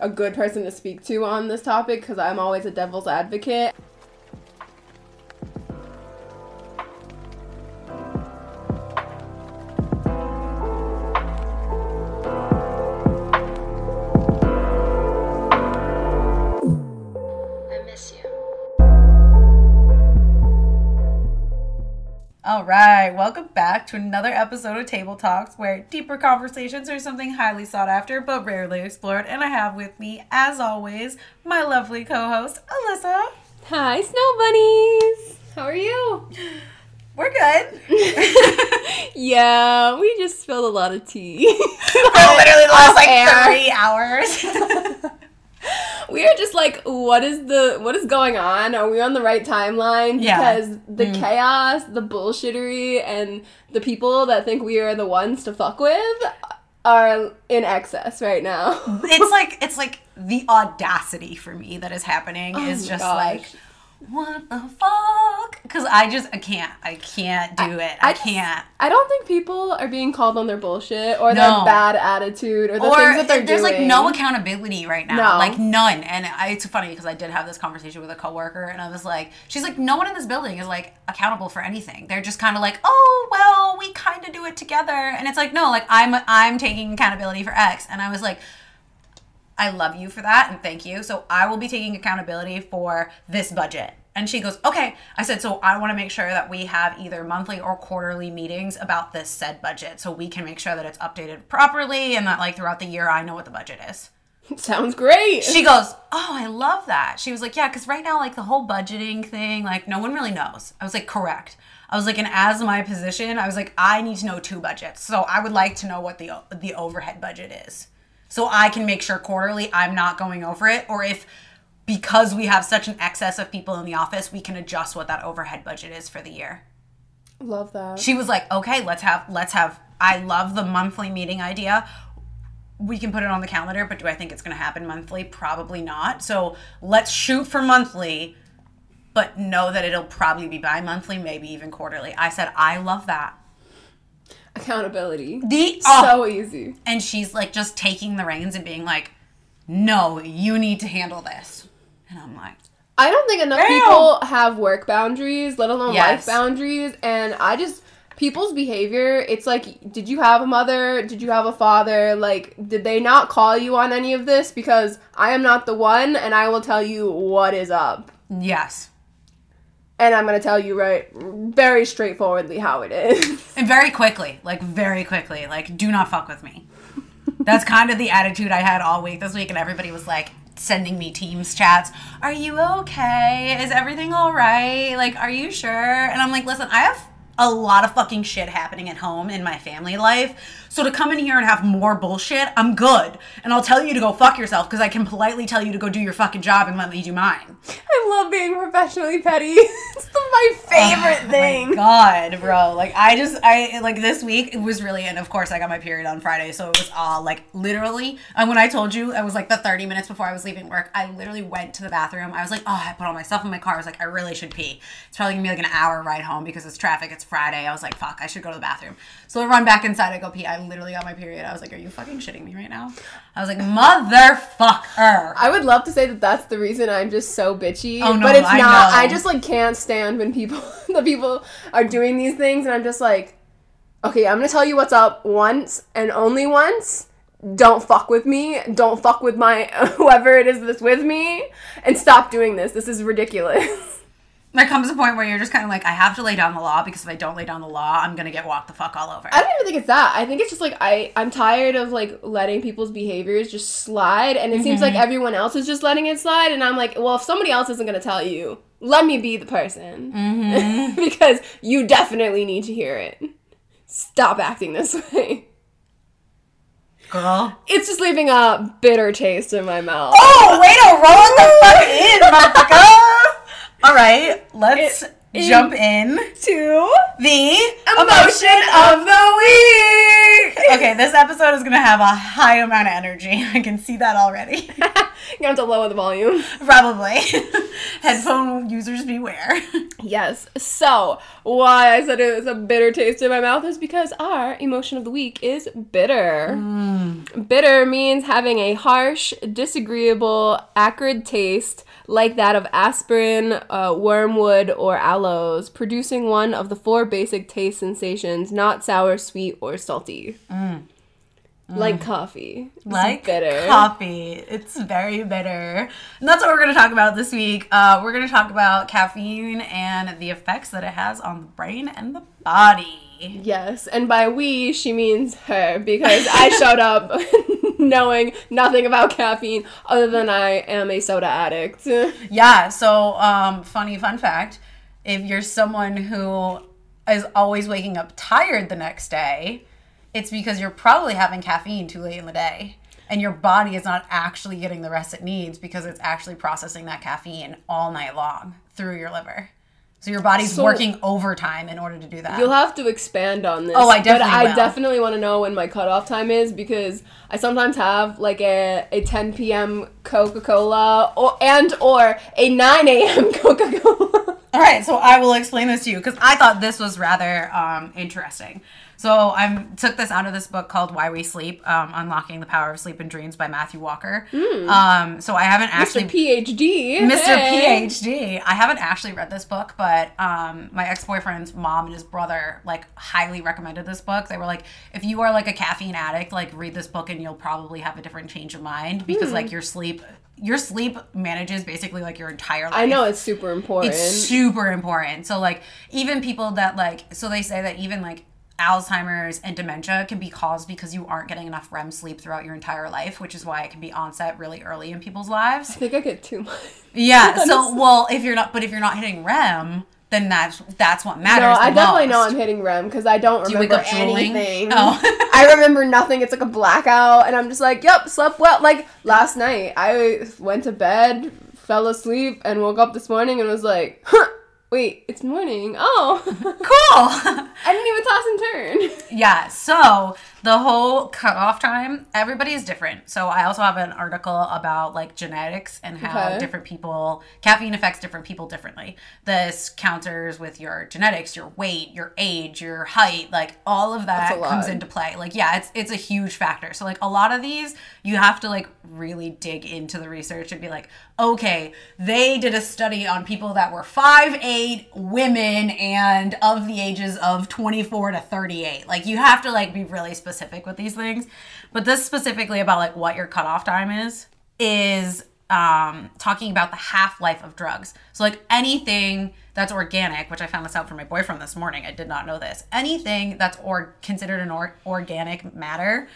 a good person to speak to on this topic because I'm always a devil's advocate. Welcome back to another episode of Table Talks, where deeper conversations are something highly sought after but rarely explored. And I have with me, as always, my lovely co-host Alyssa. Hi, snow bunnies. How are you? We're good. Yeah, we just spilled a lot of tea. For literally the last like air. thirty hours. we are just like, what is the what is going on? Are we on the right timeline? Yeah. Because the mm. chaos, the bullshittery, and the people that think we are the ones to fuck with are in excess right now. it's like it's like the audacity for me that is happening oh is just gosh. like what the fuck? Because I just I can't I can't do it. I, just- can't. I don't think people are being called on their bullshit or No. their bad attitude or the or things that they're there's doing. like no accountability right now No. like none and I, it's funny because i did have this conversation with a coworker and i was like she's like no one in this building is like accountable for anything they're just kind of like oh well we kind of do it together and it's like no like i'm i'm taking accountability for x and i was like I love you for that and thank you. So I will be taking accountability for this budget. And she goes, okay. I said, so I want to make sure that we have either monthly or quarterly meetings about this said budget so we can make sure that it's updated properly and that like throughout the year I know what the budget is. Sounds great. She goes, oh, I love that. She was like, yeah, because right now, like the whole budgeting thing, like no one really knows. I was like, correct. I was like, and as my position, I was like, I need to know two budgets. So I would like to know what the the overhead budget is, so I can make sure quarterly I'm not going over it, or if because we have such an excess of people in the office, we can adjust what that overhead budget is for the year. Love that. She was like, okay, let's have let's have. I love the monthly meeting idea. We can put it on the calendar, but do I think it's going to happen monthly? Probably not. So let's shoot for monthly, but know that it'll probably be bi monthly, maybe even quarterly. I said, I love that. Accountability. The oh. So easy. and she's like just taking the reins and being like, no, you need to handle this. And I'm like, I don't think enough Damn. people have work boundaries, let alone Yes. life boundaries. And I just, people's behavior, it's like, did you have a mother? Did you have a father? Like, did they not call you on any of this? Because I am not the one, and I will tell you what is up. yes. And I'm going to tell you right, very straightforwardly how it is. And very quickly, like very quickly, like do not fuck with me. That's kind of the attitude I had all week this week, and everybody was like sending me Teams chats. Are you okay? Is everything all right? Like, are you sure? And I'm like, listen, I have a lot of fucking shit happening at home in my family life. So to come in here and have more bullshit, I'm good. And I'll tell you to go fuck yourself because I can politely tell you to go do your fucking job and let me do mine. I love being professionally petty. it's the, my favorite Oh my thing. God, bro. Like I just I like this week it was really and of course I got my period on Friday, so it was all like literally and when I told you I was like the 30 minutes before I was leaving work, I literally went to the bathroom. I was like, oh, I put all my stuff in my car. I was like, I really should pee. It's probably gonna be like an hour ride home because it's traffic, it's Friday. I was like, fuck, I should go to the bathroom. So I run back inside, I go pee. I literally got my period. I was like, Are you fucking shitting me right now? I was like, motherfucker. I would love to say that that's the reason I'm just so bitchy, Oh, no, but it's I not. know. I just like can't stand when people the people are doing these things, and I'm just like, okay, I'm gonna tell you what's up once and only once. Don't fuck with me. Don't fuck with my whoever it is that's with me, and stop doing this. This is ridiculous. There comes a point where you're just kind of like, I have to lay down the law because if I don't lay down the law, I'm gonna get walked the fuck all over. I don't even think it's that. I think it's just like I I'm tired of like letting people's behaviors just slide and it seems like mm-hmm. everyone else is just letting it slide and I'm like, well, if somebody else isn't going to tell you, let me be the person. Mm-hmm. because you definitely need to hear it. Stop acting this way. Girl. It's just leaving a bitter taste in my mouth. Oh, way to roll the fuck in, motherfucker. All right, let's It- jump in To the emotion of the week. Okay, this episode is gonna have a high amount of energy. I can see that already. you have to lower the volume. Probably. Headphone users beware. Yes. So, why I said it was a bitter taste in my mouth is because our emotion of the week is bitter. Mm. Bitter means having a harsh, disagreeable, acrid taste like that of aspirin, uh, wormwood, or aloes, producing one of the four basic taste sensations not sour, sweet, or salty. Like coffee. It's like bitter. coffee. It's very bitter. And that's what we're going to talk about this week. Uh, we're going to talk about caffeine and the effects that it has on the brain and the body. Yes, and by we, she means her because I showed up knowing nothing about caffeine other than I am a soda addict. Yeah, so um, funny fun fact if you're someone who is always waking up tired the next day, it's because you're probably having caffeine too late in the day. And your body is not actually getting the rest it needs because it's actually processing that caffeine all night long through your liver. So your body's So- working overtime in order to do that. You'll have to expand on this. Oh, I definitely But I will. definitely want to know when my cutoff time is because I sometimes have like a, a 10 p.m. Coca Cola or and or a 9 a.m. Coca Cola. All right, so I will explain this to you because I thought this was rather um, interesting. So I took this out of this book called Why We Sleep: um, Unlocking the Power of Sleep and Dreams by Matthew Walker. Um, so I haven't actually Mr. PhD. Mr. Hey. PhD. I haven't actually read this book, but um, my ex boyfriend's mom and his brother like highly recommended this book. They were like, if you are like a caffeine addict, like read this book and you'll probably have a different change of mind because like your sleep, your sleep manages basically like your entire life. I know it's super important. It's super important. So like even people that like so they say that even like Alzheimer's and dementia can be caused because you aren't getting enough REM sleep throughout your entire life, which is why it can be onset really early in people's lives. I think I get too much. Yeah. So well, if you're not, but if you're not hitting REM, then that's that's what matters. No, I definitely know. I'm hitting REM because I don't wake remember anything. Oh. I remember nothing. It's like a blackout, and I'm just like, "Yep, slept well." Like last night, I went to bed, fell asleep, and woke up this morning and was like, huh, "Wait, it's morning. Oh, cool. I didn't even toss and turn." Yeah, so the whole cutoff time, everybody is different. So I also have an article about like genetics and how Okay. different people caffeine affects different people differently. This counters with your genetics, your weight, your age, your height, like all of that That's a lot. comes into play. Like yeah, it's it's a huge factor. So like a lot of these you have to like really dig into the research and be like, okay, they did a study on people that were five eight women and of the ages of 24 to 38. Like you have to like be really specific with these things. But this specifically about like what your cutoff time is is um talking about the half-life of drugs. So like anything that's organic, which I found this out from my boyfriend this morning. I did not know this. Anything that's or considered an or- organic matter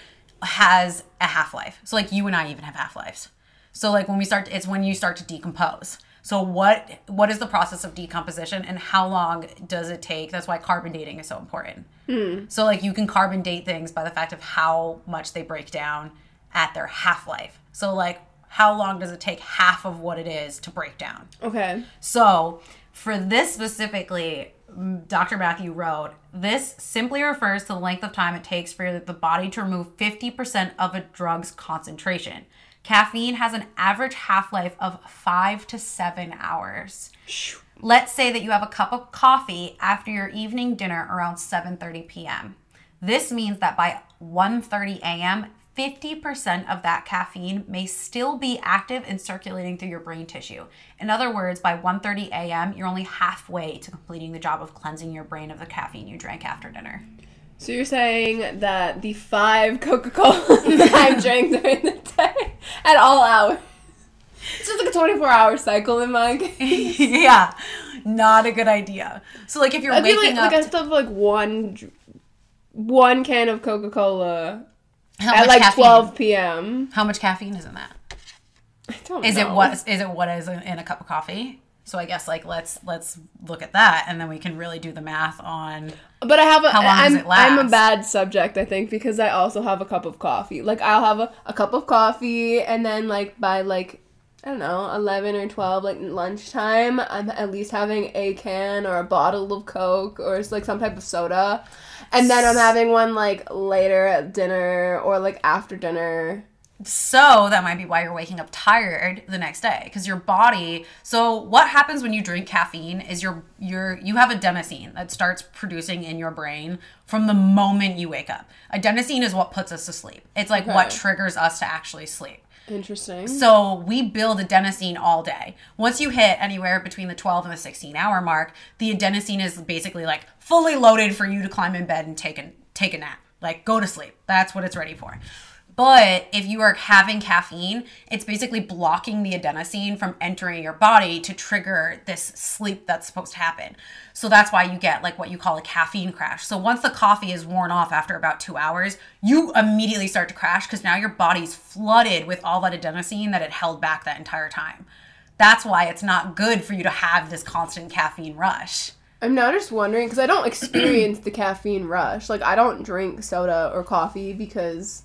has a half-life. So like you and I even have half-lives. So like when we start it's when you start to decompose. So what what is the process of decomposition and how long does it take? That's why carbon dating is so important. So like you can carbon date things by the fact of how much they break down at their half-life. So like how long does it take half of what it is to break down? Okay. So, for this specifically, mm, Dr. Matthew wrote, this simply refers to the length of time it takes for the body to remove 50% of a drug's concentration. Caffeine has an average half life of five to seven hours. Let's say that you have a cup of coffee after your evening dinner around 7:30 p.m. This means that by 1:30 a.m., 50% of that caffeine may still be active and circulating through your brain tissue. In other words, by 1:30 a.m., you're only halfway to completing the job of cleansing your brain of the caffeine you drank after dinner. So you're saying that the five Coca Cola that I drank during the day at all hours. It's just like a 24 hour cycle in my case. yeah, not a good idea. So like if you're I waking like, up, like I still have like one, one can of Coca Cola how at like caffeine? 12 p.m. How much caffeine is in that? I don't Is know. it what is it what is in a cup of coffee? So I guess like let's let's look at that and then we can really do the math on But I have a, how long I'm, it last? I'm a bad subject, I think, because I also have a cup of coffee. Like I'll have a, a cup of coffee, and then like by like I don't know, eleven or twelve, like lunchtime, I'm at least having a can or a bottle of Coke or it's like some type of soda, and then I'm having one like later at dinner or like after dinner. So that might be why you're waking up tired the next day because your body. So what happens when you drink caffeine is your your you have adenosine that starts producing in your brain from the moment you wake up. Adenosine is what puts us to sleep. It's like what triggers us to actually sleep. Interesting. So we build adenosine all day. Once you hit anywhere between the 12 and the 16 hour mark, the adenosine is basically like fully loaded for you to climb in bed and take a take a nap. Like go to sleep. That's what it's ready for. But if you are having caffeine, it's basically blocking the adenosine from entering your body to trigger this sleep that's supposed to happen. So that's why you get like what you call a caffeine crash. So once the coffee is worn off after about two hours, you immediately start to crash because now your body's flooded with all that adenosine that it held back that entire time. That's why it's not good for you to have this constant caffeine rush. I'm now just wondering because I don't experience the caffeine rush. Like I don't drink soda or coffee because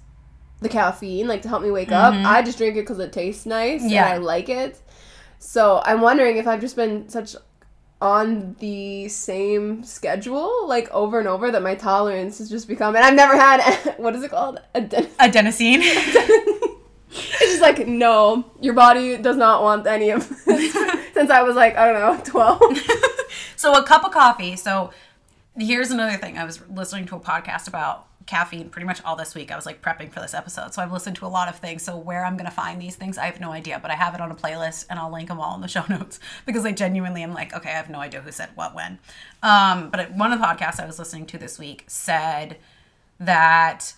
the caffeine, like to help me wake up. I just drink it because it tastes nice Mm-hmm. Yeah. and I like it. So I'm wondering if I've just been such on the same schedule, like over and over, that my tolerance has just become. And I've never had what is it called? Aden- Adenosine. it's just like no, your body does not want any of this. Since I was like I don't know twelve. so a cup of coffee. So here's another thing. I was listening to a podcast about caffeine pretty much all this week. I was like prepping for this episode. So I've listened to a lot of things. So where I'm going to find these things, I have no idea, but I have it on a playlist and I'll link them all in the show notes because I genuinely am like, okay, I have no idea who said what when. Um, but one of the podcasts I was listening to this week said that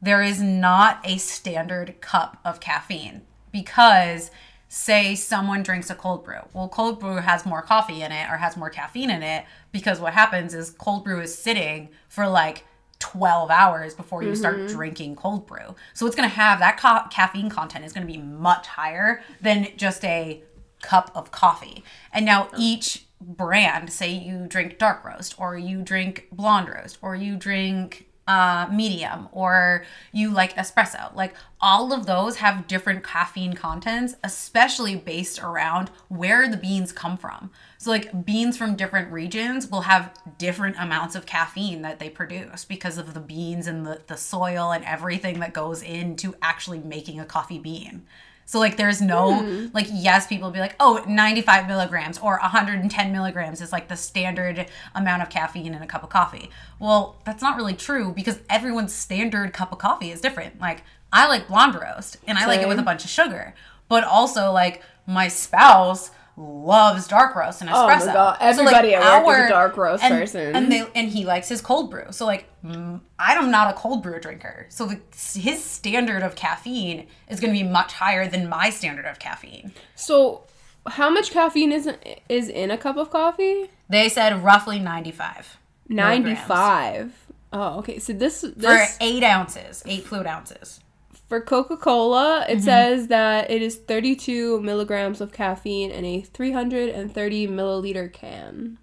there is not a standard cup of caffeine because say someone drinks a cold brew well cold brew has more coffee in it or has more caffeine in it because what happens is cold brew is sitting for like 12 hours before you start drinking cold brew so it's going to have that ca- caffeine content is going to be much higher than just a cup of coffee and now each brand say you drink dark roast or you drink blonde roast or you drink uh, medium or you like espresso. Like all of those have different caffeine contents, especially based around where the beans come from. So, like beans from different regions will have different amounts of caffeine that they produce because of the beans and the, the soil and everything that goes into actually making a coffee bean. So like there's no hmm. like yes people will be like oh 95 milligrams or 110 milligrams is like the standard amount of caffeine in a cup of coffee. Well that's not really true because everyone's standard cup of coffee is different. Like I like blonde roast and I like it with a bunch of sugar, but also like my spouse loves dark roast and espresso. Oh my. God, everybody at work is a dark roast and, person. and they and he likes his cold brew. So like mm, I'm not a cold brew drinker. So the, his standard of caffeine is going to be much higher than my standard of caffeine. So, how much caffeine is is in a cup of coffee? They said roughly 95. milligrams Ninety-five. Oh, okay. So this For 8 ounces, 8 fluid ounces. For Coca-Cola, Mm-hmm. it says that it is thirty-two milligrams of caffeine in a three hundred and thirty milliliter can.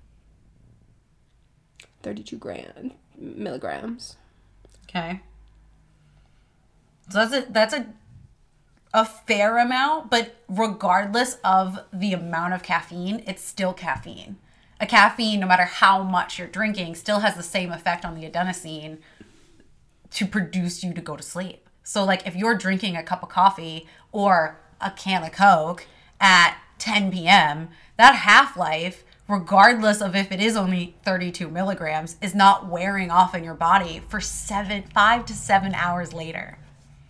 Thirty-two grand milligrams. Okay. So that's a that's a a fair amount, but regardless of the amount of caffeine, it's still caffeine. A caffeine, no matter how much you're drinking, still has the same effect on the adenosine to produce you to go to sleep. So like if you're drinking a cup of coffee or a can of Coke at 10 p.m., that half-life regardless of if it is only 32 milligrams, is not wearing off in your body for seven, five to seven hours later.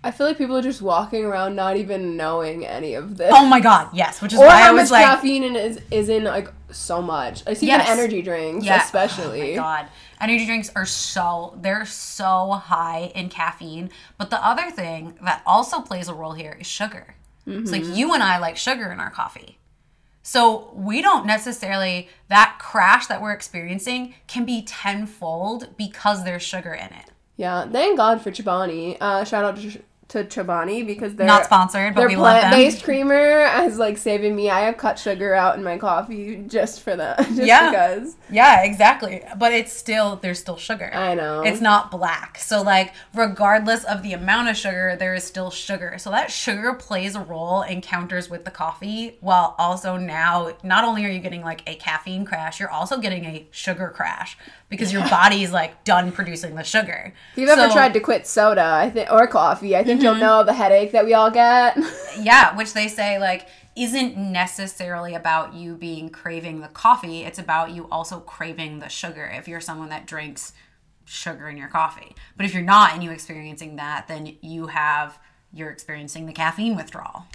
I feel like people are just walking around not even knowing any of this. Oh my god, yes. Which is or why I was much like, caffeine in is is in like so much. I see Yes. in energy drinks, Yeah. especially. Oh my god. Energy drinks are so they're so high in caffeine. But the other thing that also plays a role here is sugar. It's like Mm-hmm. you and I like sugar in our coffee. So we don't necessarily that crash that we're experiencing can be tenfold because there's sugar in it. Yeah, thank God for Chobani. Uh, shout out to, to Chobani because they're Not sponsored, but their we love them. plant-based creamer is like saving me. I have cut sugar out in my coffee just for that, just Yeah. because. Yeah, exactly. But it's still there's still sugar. I know. It's not black. So like regardless of the amount of sugar, there is still sugar. So that sugar plays a role in counters with the coffee while also now not only are you getting like a caffeine crash, you're also getting a sugar crash because your body's like done producing the sugar. If you've ever tried to quit soda, I think, or coffee, I think think you'll know the headache that we all get. Yeah, which they say like isn't necessarily about you being craving the coffee. It's about you also craving the sugar. If you're someone that drinks sugar in your coffee, but if you're not and you experiencing that, then you have you're experiencing the caffeine withdrawal.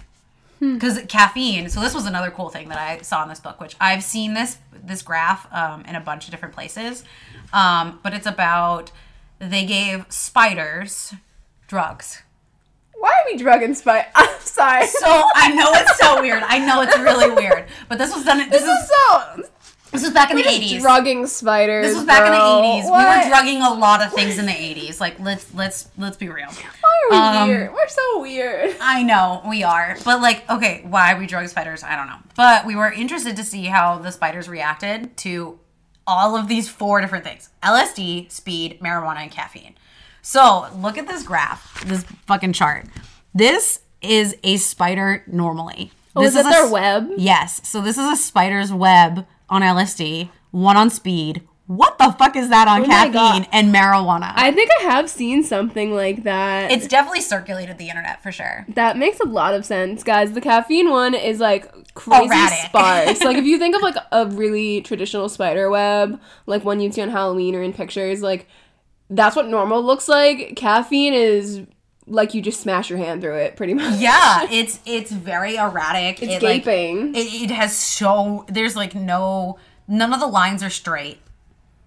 Because caffeine. So this was another cool thing that I saw in this book, which I've seen this this graph um, in a bunch of different places, um, but it's about they gave spiders drugs Why are we drugging spice? I'm sorry. so I know it's so weird. I know it's really weird. But this was done. This, this is so. this was back in the eighties. drugging spiders. This was back in the bro. eighties. We were drugging a lot of things in the eighties. Like let's let's let's be real. Why are we Um, weird? We're so weird. I know we are, but like, okay, why we drug spiders? I don't know. But we were interested to see how the spiders reacted to all of these four different things: LSD, speed, marijuana, and caffeine. So look at this graph, this fucking chart. This is a spider normally. Oh, this is it a their s- web? Yes. So this is a spider's web on LSD, one on speed. What the fuck is that on Oh caffeine and marijuana? I think I have seen something like that. it's definitely circulated the internet for sure. that makes a lot of sense, guys. The caffeine one is like crazy Erratic. sparse. like if you think of like a really traditional spider web, like one you'd see on Halloween or in pictures, like that's what normal looks like. Caffeine is like you just smash your hand through it, pretty much. Yeah, it's it's very erratic. It's it, like, it, it has so there's like no none of the lines are straight.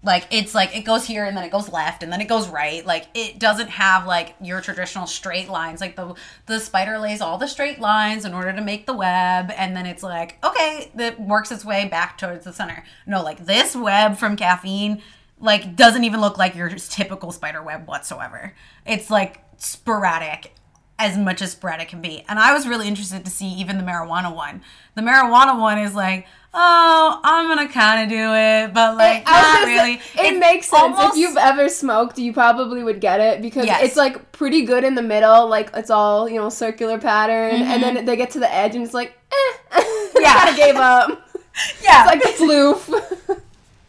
Like it's like it goes here and then it goes left and then it goes right. Like it doesn't have like your traditional straight lines. Like the the spider lays all the straight lines in order to make the web and then it's like okay, that works its way back towards the center. No, like this web from caffeine like doesn't even look like your typical spider web whatsoever. It's like sporadic as much as sporadic can be. And I was really interested to see even the marijuana one. The marijuana one is like, oh, I'm gonna kind of do it, but like I was not say, really. it It's makes sense. almost- if you've ever smoked, you probably would get it because Yes. it's like pretty good in the middle. Like it's all you know circular pattern, and Mm-hmm. then they get to the edge and it's like, eh. Yeah. kind of gave up. yeah, It's like floof.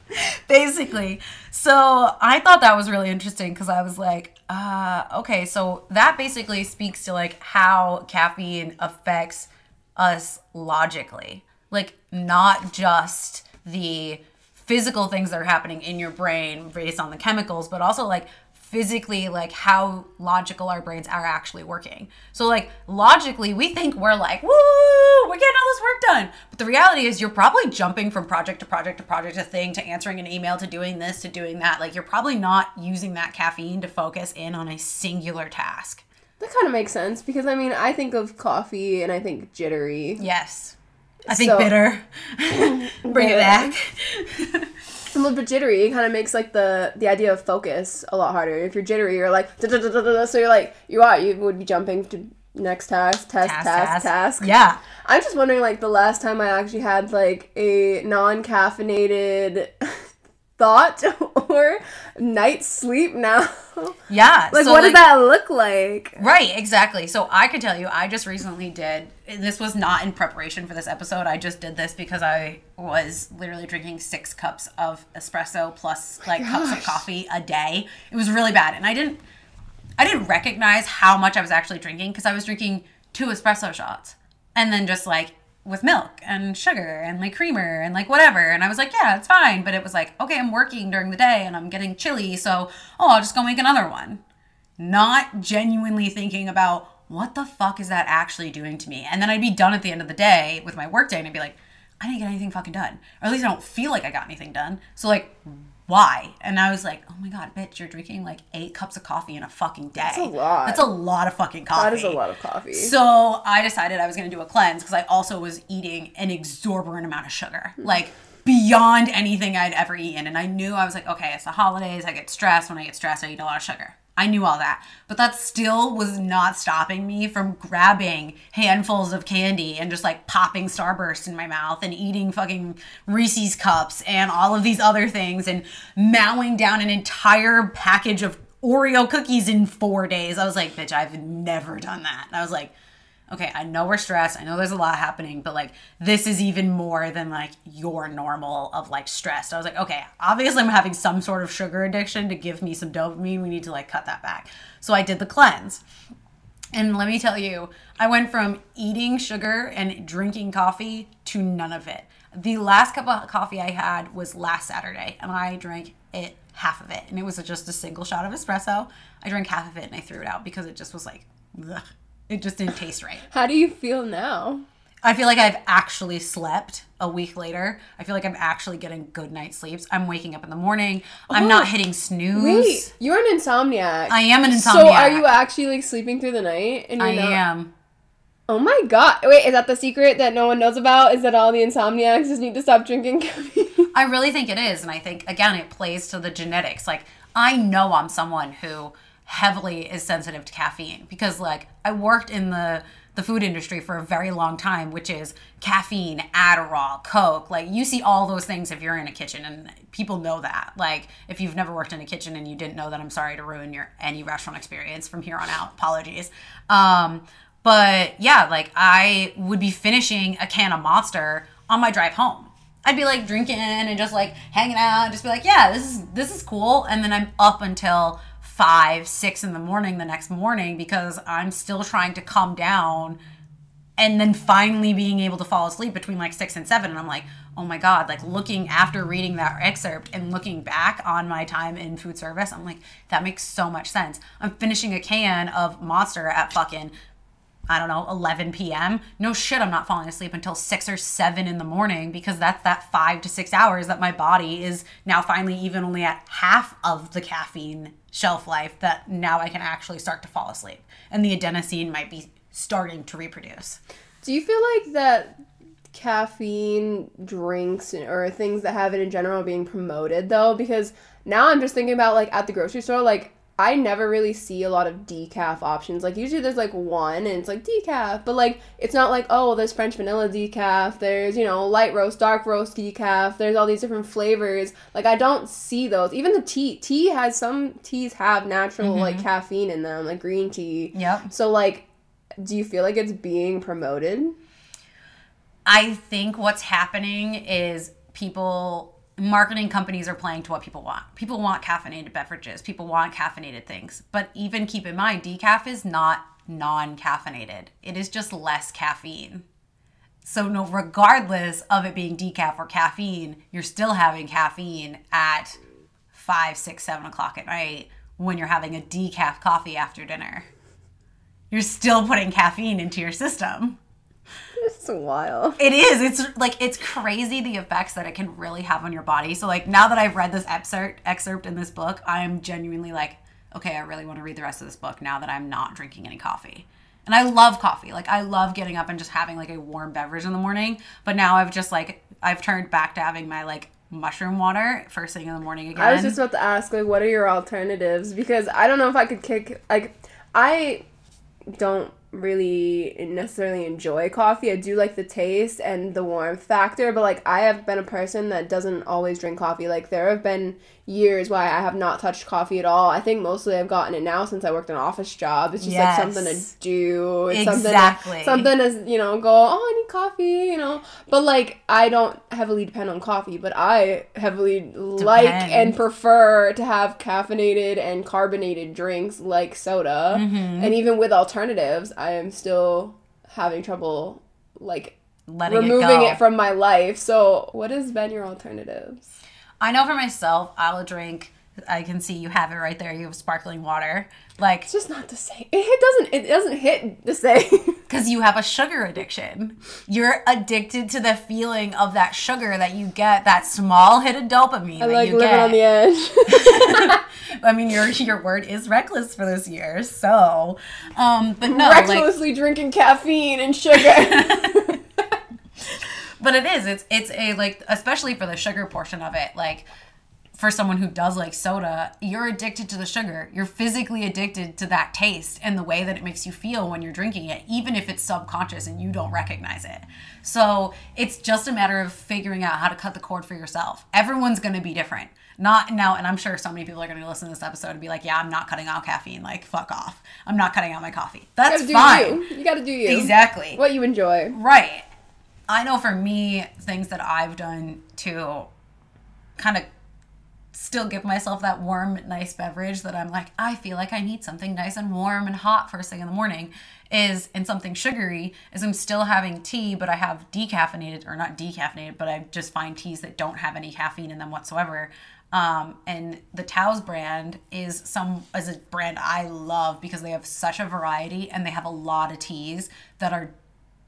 basically. So I thought that was really interesting because I was like, uh, okay, so that basically speaks to like how caffeine affects us logically, like not just the physical things that are happening in your brain based on the chemicals, but also like physically like how logical our brains are actually working. So like logically we think we're like, woo, we're getting all this work done. But the reality is you're probably jumping from project to project to project to thing to answering an email to doing this to doing that. Like you're probably not using that caffeine to focus in on a singular task. That kind of makes sense because I mean I think of coffee and I think jittery. Yes. I think So- bitter. Bring it back. A little bit jittery. It kind of makes like the the idea of focus a lot harder. If you're jittery, you're like da da da. So you're like you are you would be jumping to next task, task, Task, task, task. Yeah. I'm just wondering like the last time I actually had like a non-caffeinated thought or night's sleep now. Yeah. like so, what does that look like? Right, exactly. So I could tell you, I just recently did. And This was not in preparation for this episode. I just did this because I was literally drinking six cups of espresso plus like cups of coffee a day. It was really bad, and I didn't, I didn't recognize how much I was actually drinking because I was drinking two espresso shots, and then just like with milk and sugar and like creamer and like whatever. And I was like, yeah, it's fine. But it was like, okay, I'm working during the day and I'm getting chilly, so oh, I'll just go make another one not genuinely thinking about what the fuck is that actually doing to me? And then I'd be done at the end of the day with my work day and I'd be like, I didn't get anything fucking done. Or at least I don't feel like I got anything done. So like why? And I was like, oh my god, bitch, you're drinking like eight cups of coffee in a fucking day. That's a lot. That's a lot of fucking coffee. That is a lot of coffee. So I decided I was going to do a cleanse because I also was eating an exorbitant amount of sugar, hmm. like beyond anything I'd ever eaten. And I knew I was like, okay, it's the holidays. I get stressed. When I get stressed, I eat a lot of sugar. I knew all that. But that still was not stopping me from grabbing handfuls of candy and just like popping Starburst in my mouth and eating fucking Reese's cups and all of these other things and mowing down an entire package of Oreo cookies in four days. I was like, bitch, I've never done that. And I was like, okay, I know we're stressed. I know there's a lot happening, but like this is even more than like your normal of like stressed. I was like, okay, obviously I'm having some sort of sugar addiction to give me some dopamine. We need to like cut that back. So I did the cleanse. And let me tell you, I went from eating sugar and drinking coffee to none of it. The last cup of coffee I had was last Saturday, and I drank it half of it, and it was just a single shot of espresso. I drank half of it and I threw it out because it just was like, ugh. It just didn't taste right. How do you feel now? I feel like I've actually slept a week later. I feel like I'm actually getting good night sleeps. I'm waking up in the morning. I'm Oh, not hitting snooze. Wait, you're an insomniac. I am an insomniac. So are you actually like sleeping through the night? And I not- am. Oh my god! Wait, is that the secret that no one knows about? Is that all the insomniacs just need to stop drinking caffeine? I really think it is. And I think, again, it plays to the genetics. Like, I know I'm someone who heavily is sensitive to caffeine because, like, I worked in the the food industry for a very long time, which is caffeine, Adderall, Coke. Like, you see all those things if you're in a kitchen, and people know that. Like, if you've never worked in a kitchen and you didn't know that, I'm sorry to ruin your any restaurant experience from here on out. Apologies. Um, but yeah, like, I would be finishing a can of Monster on my drive home. I'd be like drinking and just like hanging out, just be like, yeah, this is this is cool. And then I'm up until five, six in the morning the next morning because I'm still trying to calm down and then finally being able to fall asleep between like six and seven. And I'm like, oh my God, like looking after reading that excerpt and looking back on my time in food service, I'm like, that makes so much sense. I'm finishing a can of monster at fucking I don't know, 11 p.m. No shit, I'm not falling asleep until 6 or 7 in the morning because that's that 5 to 6 hours that my body is now finally even only at half of the caffeine shelf life that now I can actually start to fall asleep. And the adenosine might be starting to reproduce. Do you feel like that caffeine drinks or things that have it in general being promoted though? Because now I'm just thinking about like at the grocery store, like I never really see a lot of decaf options. Like usually there's like one and it's like decaf, but like it's not like oh there's French vanilla decaf, there's you know light roast, dark roast decaf, there's all these different flavors. Like I don't see those. Even the tea, tea has some teas have natural mm-hmm. like caffeine in them, like green tea. Yep. So like, do you feel like it's being promoted? I think what's happening is people marketing companies are playing to what people want. People want caffeinated beverages. People want caffeinated things. But even keep in mind decaf is not non-caffeinated. It is just less caffeine. So no regardless of it being decaf or caffeine, you're still having caffeine at five, six, seven o'clock at night when you're having a decaf coffee after dinner. You're still putting caffeine into your system. It's wild. It is. It's like it's crazy the effects that it can really have on your body. So like now that I've read this excerpt excerpt in this book, I am genuinely like, okay, I really want to read the rest of this book now that I'm not drinking any coffee. And I love coffee. Like I love getting up and just having like a warm beverage in the morning. But now I've just like I've turned back to having my like mushroom water first thing in the morning again. I was just about to ask, like, what are your alternatives? Because I don't know if I could kick. Like, I don't really necessarily enjoy coffee. I do like the taste and the warmth factor, but like, I have been a person that doesn't always drink coffee. Like, there have been years why I have not touched coffee at all. I think mostly I've gotten it now since I worked an office job. It's just Yes. like something to do. It's Exactly. something to, something to you know go. Oh, I need coffee. You know, but like I don't heavily depend on coffee, but I heavily like and prefer to have caffeinated and carbonated drinks like soda. Mm-hmm. And even with alternatives, I am still having trouble like letting removing it, it, from my life. So, what has been your alternatives? I know for myself, I'll drink. I can see you have it right there. You have sparkling water, like It's just not the same. It doesn't. It doesn't hit the same. because you have a sugar addiction. You're addicted to the feeling of that sugar that you get, that small hit of dopamine I that like you living get. on the edge. I mean, your your word is reckless for this year, so. Um, but no, like, Recklessly drinking caffeine and sugar. But it is. It's it's a like, especially for the sugar portion of it, like. For someone who does like soda, you're addicted to the sugar. You're physically addicted to that taste and the way that it makes you feel when you're drinking it, even if it's subconscious and you don't recognize it. So it's just a matter of figuring out how to cut the cord for yourself. Everyone's going to be different. Not now, and I'm sure so many people are going to listen to this episode and be like, "Yeah, I'm not cutting out caffeine. Like, fuck off. I'm not cutting out my coffee. That's do fine. you. You gotta do you. Exactly. What you enjoy. Right. I know for me, things that I've done to kind of still give myself that warm, nice beverage that I'm like, I feel like I need something nice and warm and hot first thing in the morning is and something sugary is I'm still having tea, but I have decaffeinated or not decaffeinated, but I just find teas that don't have any caffeine in them whatsoever. Um, and the Tazo brand is some is a brand I love because they have such a variety and they have a lot of teas that are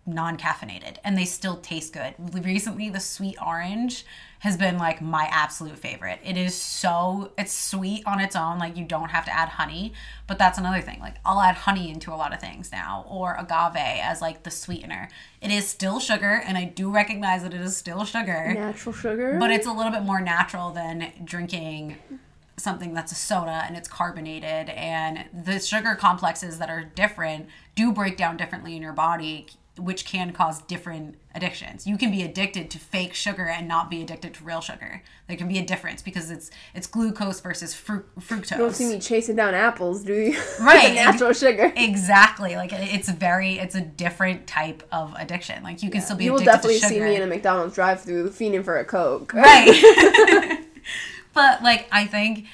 non-caffeinated and they still taste good. Recently the sweet orange has been like my absolute favorite. It is so it's sweet on its own, like you don't have to add honey, but that's another thing. Like I'll add honey into a lot of things now or agave as like the sweetener. It is still sugar and I do recognize that it is still sugar. Natural sugar. But it's a little bit more natural than drinking something that's a soda and it's carbonated and the sugar complexes that are different do break down differently in your body which can cause different addictions. You can be addicted to fake sugar and not be addicted to real sugar. There can be a difference because it's it's glucose versus fru- fructose. You don't see me chasing down apples, do you? Right. natural sugar. Exactly. Like it's very it's a different type of addiction. Like you can still be You will addicted definitely to sugar. see me in a McDonald's drive-through fiending for a Coke. right but like i think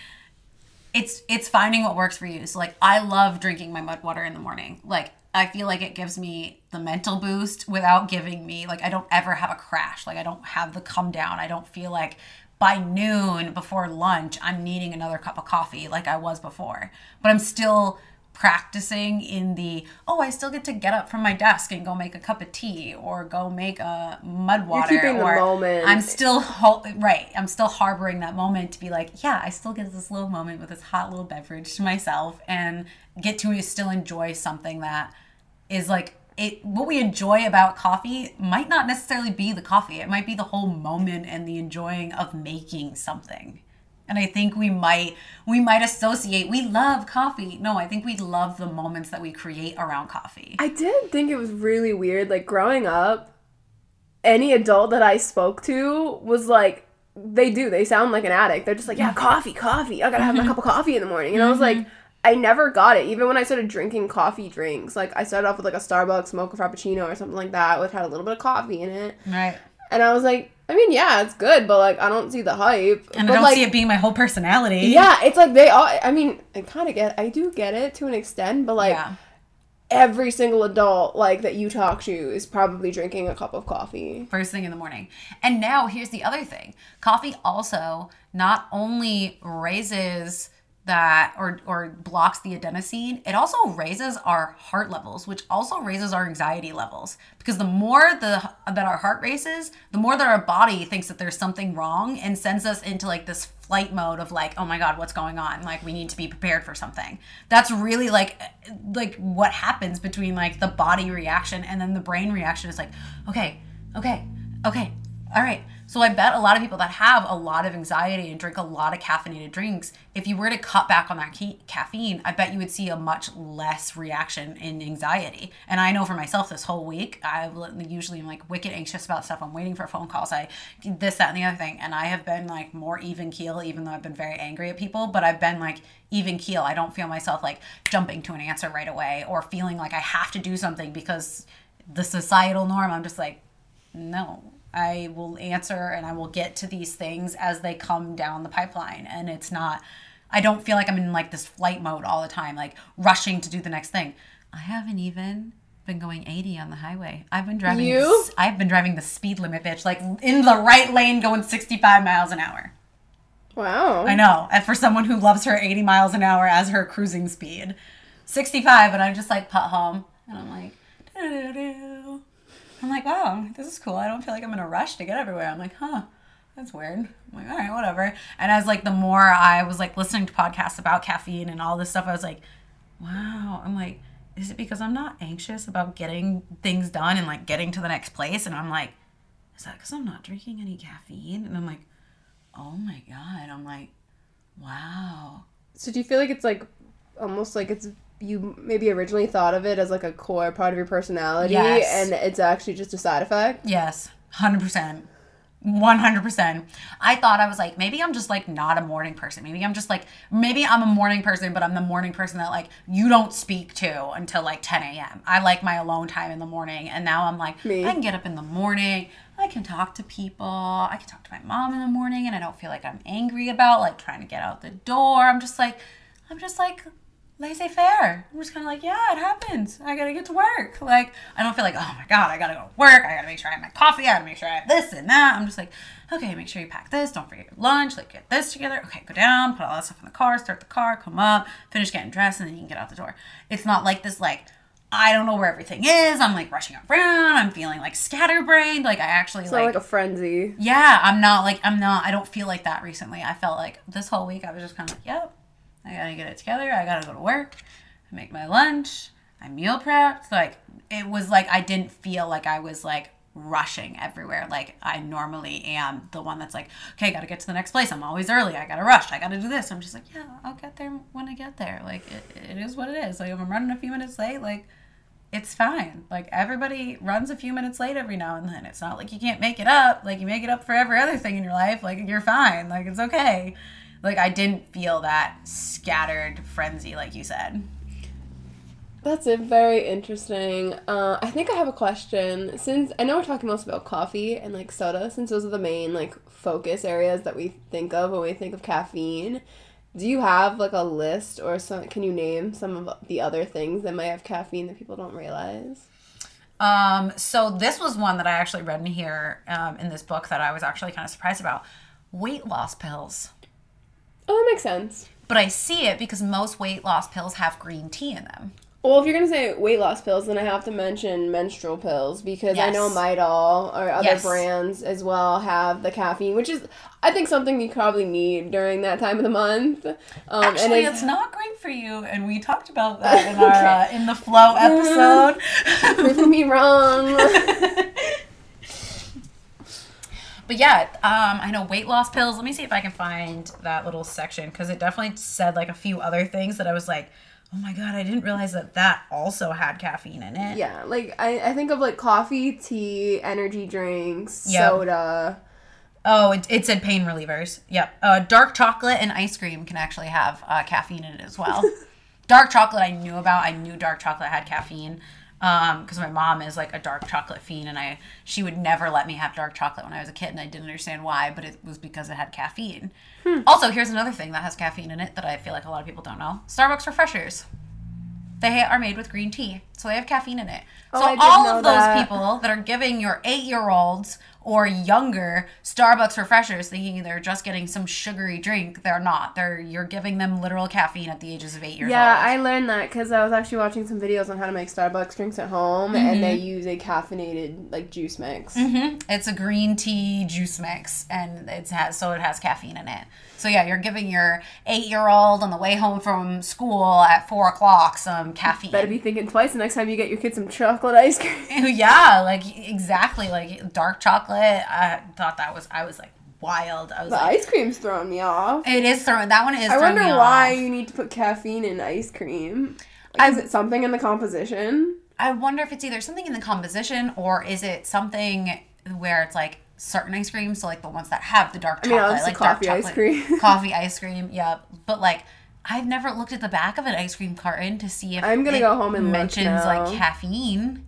it's it's finding what works for you so like i love drinking my mud water in the morning like i feel like it gives me the mental boost without giving me like i don't ever have a crash. Like i don't have the come down. I don't feel like by noon before lunch i'm needing another cup of coffee like i was before. But i'm still practicing in the oh i still get to get up from my desk and go make a cup of tea or go make a mud water keeping the moment. i'm still ho- right i'm still harboring that moment to be like yeah i still get this little moment with this hot little beverage to myself and get to still enjoy something that is like it what we enjoy about coffee might not necessarily be the coffee it might be the whole moment and the enjoying of making something and i think we might we might associate we love coffee no i think we love the moments that we create around coffee I did think it was really weird. Like growing up, any adult that I spoke to was like, they do. They sound like an addict. They're just like, yeah, coffee, coffee. I gotta have my cup of coffee in the morning. And I was like, mm-hmm. I never got it. Even when I started drinking coffee drinks, like I started off with like a Starbucks mocha frappuccino or something like that, which had a little bit of coffee in it. right And I was like, I mean, yeah, it's good, but like I don't see the hype. and but i don't like, see it being my whole personality Yeah, it's like they all. I mean, I kind of get. I do get it to an extent, but like yeah every single adult like that you talk to is probably drinking a cup of coffee. first thing in the morning. And now here's the other thing. Coffee also not only raises that or or blocks the adenosine, it also raises our heart levels, which also raises our anxiety levels. Because the more the that our heart races, the more that our body thinks that there's something wrong and sends us into like this flight mode of like, oh my god, what's going on? Like we need to be prepared for something. That's really like like what happens between like the body reaction and then the brain reaction is like, okay, okay, okay, all right. So I bet a lot of people that have a lot of anxiety and drink a lot of caffeinated drinks, if you were to cut back on that ca- caffeine, I bet you would see a much less reaction in anxiety. And I know for myself this whole week, I've usually am like wicked anxious about stuff. I'm waiting for phone calls. I this, that, and the other thing. And I have been like more even keel, even though I've been very angry at people, but I've been like even keel. I don't feel myself like jumping to an answer right away or feeling like I have to do something because the societal norm. I'm just like, no, I will answer and I will get to these things as they come down the pipeline. And it's not, I don't feel like I'm in like this flight mode all the time, like rushing to do the next thing. I haven't even been going 80 on the highway. I've been driving, You? the I've been driving the speed limit, bitch, like in the right lane going 65 miles an hour. Wow. I know. And for someone who loves her 80 miles an hour as her cruising speed, 65, and I'm just like put home, and I'm like. I'm like, oh, wow, this is cool. I don't feel like I'm in a rush to get everywhere. I'm like, huh, that's weird. I'm like, all right, whatever. And as like the more I was like listening to podcasts about caffeine and all this stuff, I was like, wow. I'm like, is it because I'm not anxious about getting things done and like getting to the next place? And I'm like, is that because I'm not drinking any caffeine? And I'm like, oh my god. I'm like, wow. So do you feel like it's like almost like it's you maybe originally thought of it as like a core part of your personality Yes. and it's actually just a side effect? Yes, hundred percent. 100%. I thought I was like, maybe I'm just like not a morning person. Maybe I'm just like, maybe I'm a morning person, but I'm the morning person that like you don't speak to until like 10 a.m. I like my alone time in the morning. And now I'm like, Me. I can get up in the morning. I can talk to people. I can talk to my mom in the morning and I don't feel like I'm angry about like trying to get out the door. I'm just like I'm just like laissez faire. I'm just kind of like, yeah, it happens. I gotta get to work. Like, I don't feel like, oh my god, I gotta go to work. I gotta make sure I have my coffee. I gotta make sure I have this and that. I'm just like, okay, make sure you pack this. Don't forget your lunch. Like, get this together. Okay, go down, put all that stuff in the car, start the car, come up, finish getting dressed, and then you can get out the door. It's not like this, like, I don't know where everything is. I'm like rushing around. I'm feeling like scatterbrained. Like I actually It's like, like a frenzy. yeah, I'm not like I'm not. I don't feel like that recently. I felt like this whole week I was just kind of like, yep, I gotta get it together. I gotta go to work. I make my lunch. I meal prepped. Like it was like I didn't feel like I was like rushing everywhere like I normally am. The one that's like, okay, gotta get to the next place. I'm always early. I gotta rush. I gotta do this. I'm just like, yeah, I'll get there when I get there. Like it, it is what it is. Like if I'm running a few minutes late, like it's fine. Like everybody runs a few minutes late every now and then. It's not like you can't make it up. Like you make it up for every other thing in your life. Like you're fine. Like it's okay. Like I didn't feel that scattered frenzy like you said. That's it. Very interesting. Uh, I think I have a question. Since I know we're talking most about coffee and like soda, since those are the main like focus areas that we think of when we think of caffeine, do you have like a list or some? Can you name some of the other things that might have caffeine that people don't realize? Um, so this was one that I actually read in here um, in this book that I was actually kind of surprised about. Weight loss pills. Oh, that makes sense. But I see it because most weight loss pills have green tea in them. Well, if you're gonna say weight loss pills, then I have to mention menstrual pills because I know Yes. Midol or other Yes. brands as well have the caffeine, which is I think something you probably need during that time of the month. Um, Actually, and it's not great for you, and we talked about that in our uh, in the flow episode. proving me wrong. But yeah, um, I know weight loss pills. Let me see if I can find that little section because it definitely said like a few other things that I was like, oh my god, I didn't realize that that also had caffeine in it. yeah, like I, I think of like coffee, tea, energy drinks, Yep. soda. Oh, it, it said pain relievers. Yep. Uh, dark chocolate and ice cream can actually have uh, caffeine in it as well. dark chocolate I knew about. I knew dark chocolate had caffeine Um, because my mom is like a dark chocolate fiend, and I she would never let me have dark chocolate when I was a kid, and I didn't understand why, but it was because it had caffeine. Also, here's another thing that has caffeine in it that I feel like a lot of people don't know: Starbucks refreshers. They are made with green tea, so they have caffeine in it. Oh, so all of those that. people that are giving your eight-year-olds or younger Starbucks refreshers, thinking they're just getting some sugary drink, they're not. They're you're giving them literal caffeine at the ages of eight years Yeah, old. I learned that because I was actually watching some videos on how to make Starbucks drinks at home, and they Mm-hmm. use a caffeinated like juice mix. It's a green tea juice mix, and it has so it has caffeine in it. So yeah, you're giving your eight-year-old on the way home from school at four o'clock some caffeine. Better be thinking twice the next time you get your kid some chocolate ice cream. yeah, like exactly, like dark chocolate. I thought that was I was like wild. I was The like, ice cream's throwing me off. it is throwing that one is. I wonder why off. you need to put caffeine in ice cream. Like, is it something in the composition? I wonder if it's either something in the composition or is it something where it's like certain ice creams, so like the ones that have the dark I mean, chocolate, like dark coffee ice cream. coffee ice cream. Yep, but like. I've never looked at the back of an ice cream carton to see if I'm gonna it go home and mentions like caffeine.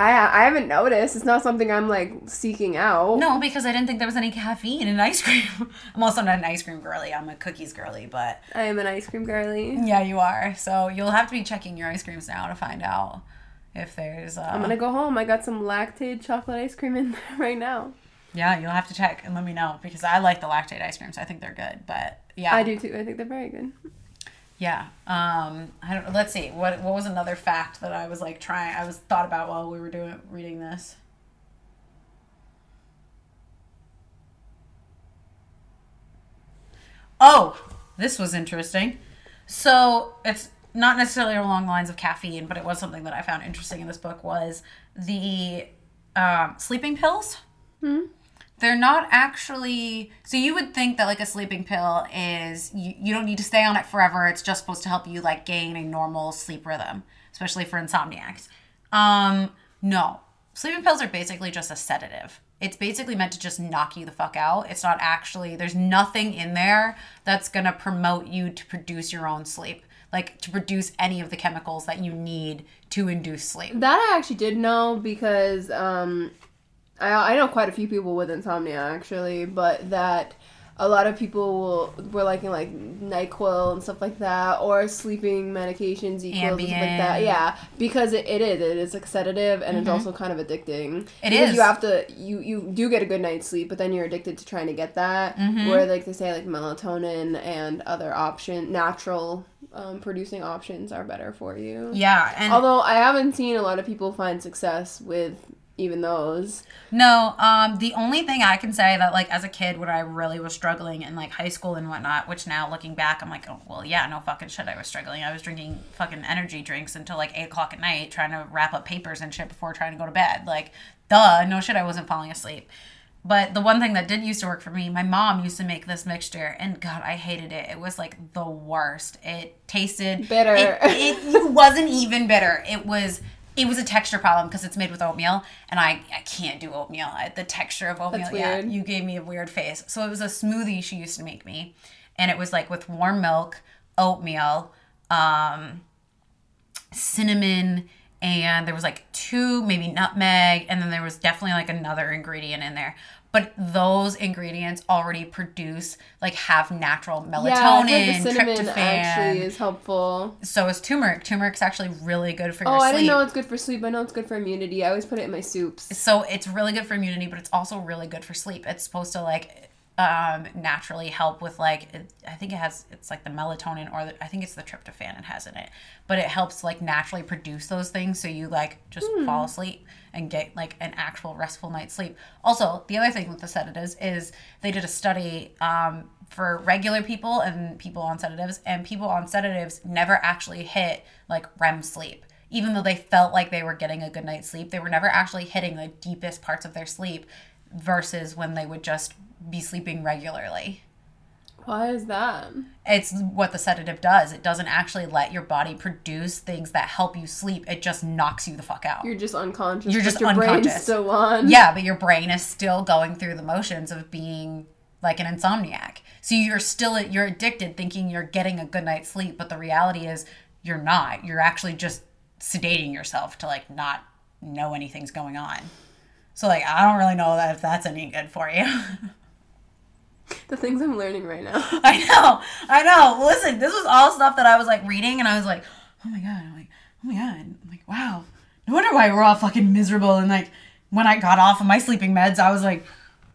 I I haven't noticed. It's not something I'm like seeking out. No, because I didn't think there was any caffeine in ice cream. I'm also not an ice cream girly. I'm a cookies girly, but I am an ice cream girly. Yeah, you are. So you'll have to be checking your ice creams now to find out if there's. Uh, I'm gonna go home. I got some Lactaid chocolate ice cream in there right now. Yeah, you'll have to check and let me know because I like the Lactaid ice creams. I think they're good, but yeah, I do too. I think they're very good. Yeah. Um. I don't. Let's see. What What was another fact that I was like trying? I was thought about while we were doing reading this. Oh, this was interesting. So it's not necessarily along the lines of caffeine, but it was something that I found interesting in this book was the um, sleeping pills. They're not actually. So you would think that like a sleeping pill is you, you don't need to stay on it forever. It's just supposed to help you like gain a normal sleep rhythm, especially for insomniacs. Um, no, sleeping pills are basically just a sedative. It's basically meant to just knock you the fuck out. It's not actually. There's nothing in there that's gonna promote you to produce your own sleep, like to produce any of the chemicals that you need to induce sleep. That I actually did know because um, I, I know quite a few people with insomnia actually, but that a lot of people will were liking like Nyquil and stuff like that, or sleeping medications, equals and stuff like that. Yeah, because it, it is it is a sedative and mm-hmm. it's also kind of addicting. It because is. You have to you you do get a good night's sleep, but then you're addicted to trying to get that. Mm-hmm. Where like they say like melatonin and other option natural um, producing options are better for you. Yeah, and although I haven't seen a lot of people find success with even those. No, um, the only thing I can say that like as a kid when I really was struggling in like high school and whatnot, which now looking back I'm like, oh well yeah, no fucking shit, I was struggling. I was drinking fucking energy drinks until like eight o'clock at night, trying to wrap up papers and shit before trying to go to bed. Like, duh, no shit, I wasn't falling asleep. But the one thing that did used to work for me, my mom used to make this mixture, and God, I hated it. It was like the worst. It tasted bitter. It, it wasn't even bitter. It was it was a texture problem because it's made with oatmeal, and I, I can't do oatmeal. I, the texture of oatmeal, yeah, you gave me a weird face. So it was a smoothie she used to make me, and it was like with warm milk, oatmeal, um, cinnamon, and there was like two maybe nutmeg, and then there was definitely like another ingredient in there but those ingredients already produce like have natural melatonin. Yeah, the cinnamon tryptophan. actually is helpful. So is turmeric. Turmeric's actually really good for oh, your sleep. Oh, I didn't know it's good for sleep. I know it's good for immunity. I always put it in my soups. So it's really good for immunity, but it's also really good for sleep. It's supposed to like um, naturally help with like I think it has it's like the melatonin or the, I think it's the tryptophan it has in it, but it helps like naturally produce those things so you like just mm. fall asleep and get like an actual restful night's sleep. Also, the other thing with the sedatives is they did a study um, for regular people and people on sedatives, and people on sedatives never actually hit like REM sleep. Even though they felt like they were getting a good night's sleep, they were never actually hitting the deepest parts of their sleep versus when they would just be sleeping regularly. Why is that? It's what the sedative does. It doesn't actually let your body produce things that help you sleep. It just knocks you the fuck out. You're just unconscious. You're just your unconscious. still on. Yeah, but your brain is still going through the motions of being like an insomniac. So you're still you're addicted thinking you're getting a good night's sleep, but the reality is you're not. You're actually just sedating yourself to like not know anything's going on. So like I don't really know that if that's any good for you. the things I'm learning right now. I know, I know. Listen, this was all stuff that I was like reading, and I was like, oh my god, I'm like, oh my god, I'm like, wow. No wonder why we're all fucking miserable. And like, when I got off of my sleeping meds, I was like,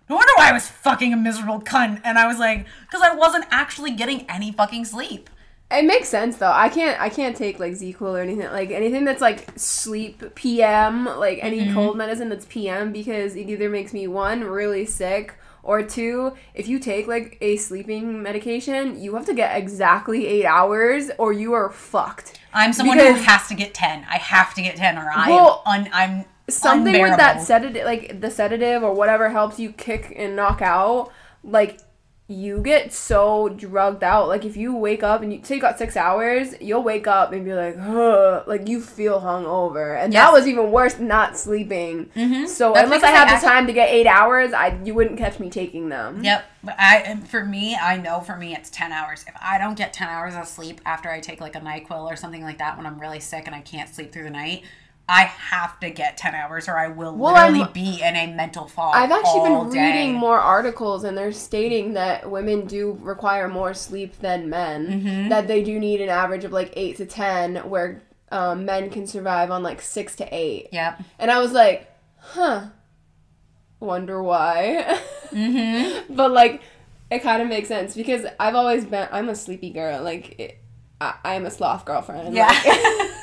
no wonder why I was fucking a miserable cunt. And I was like, because I wasn't actually getting any fucking sleep. It makes sense though. I can't I can't take like ZzzQuil or anything like anything that's like sleep PM, like any mm-hmm. cold medicine that's PM because it either makes me one really sick or two, if you take like a sleeping medication, you have to get exactly eight hours or you are fucked. I'm someone because, who has to get 10. I have to get 10 or I well, am un, I'm something unbearable. with that sedative, like the sedative or whatever helps you kick and knock out. Like you get so drugged out. Like if you wake up and you say you got six hours, you'll wake up and be like, Ugh, like you feel hungover, and yes. that was even worse not sleeping. Mm-hmm. So That's unless I have I the time to get eight hours, I you wouldn't catch me taking them. Yep, but I for me, I know for me it's ten hours. If I don't get ten hours of sleep after I take like a Nyquil or something like that when I'm really sick and I can't sleep through the night, I have to get 10 hours or I will well, literally I'm, be in a mental fog. I've actually been day. reading more articles and they're stating that women do require more sleep than men. Mm-hmm. That they do need an average of like 8 to 10, where um, men can survive on like 6 to 8. Yep. And I was like, huh, wonder why. Mm-hmm. but like, it kind of makes sense because I've always been, I'm a sleepy girl. Like, it, I, am a sloth girlfriend. Yeah. Like,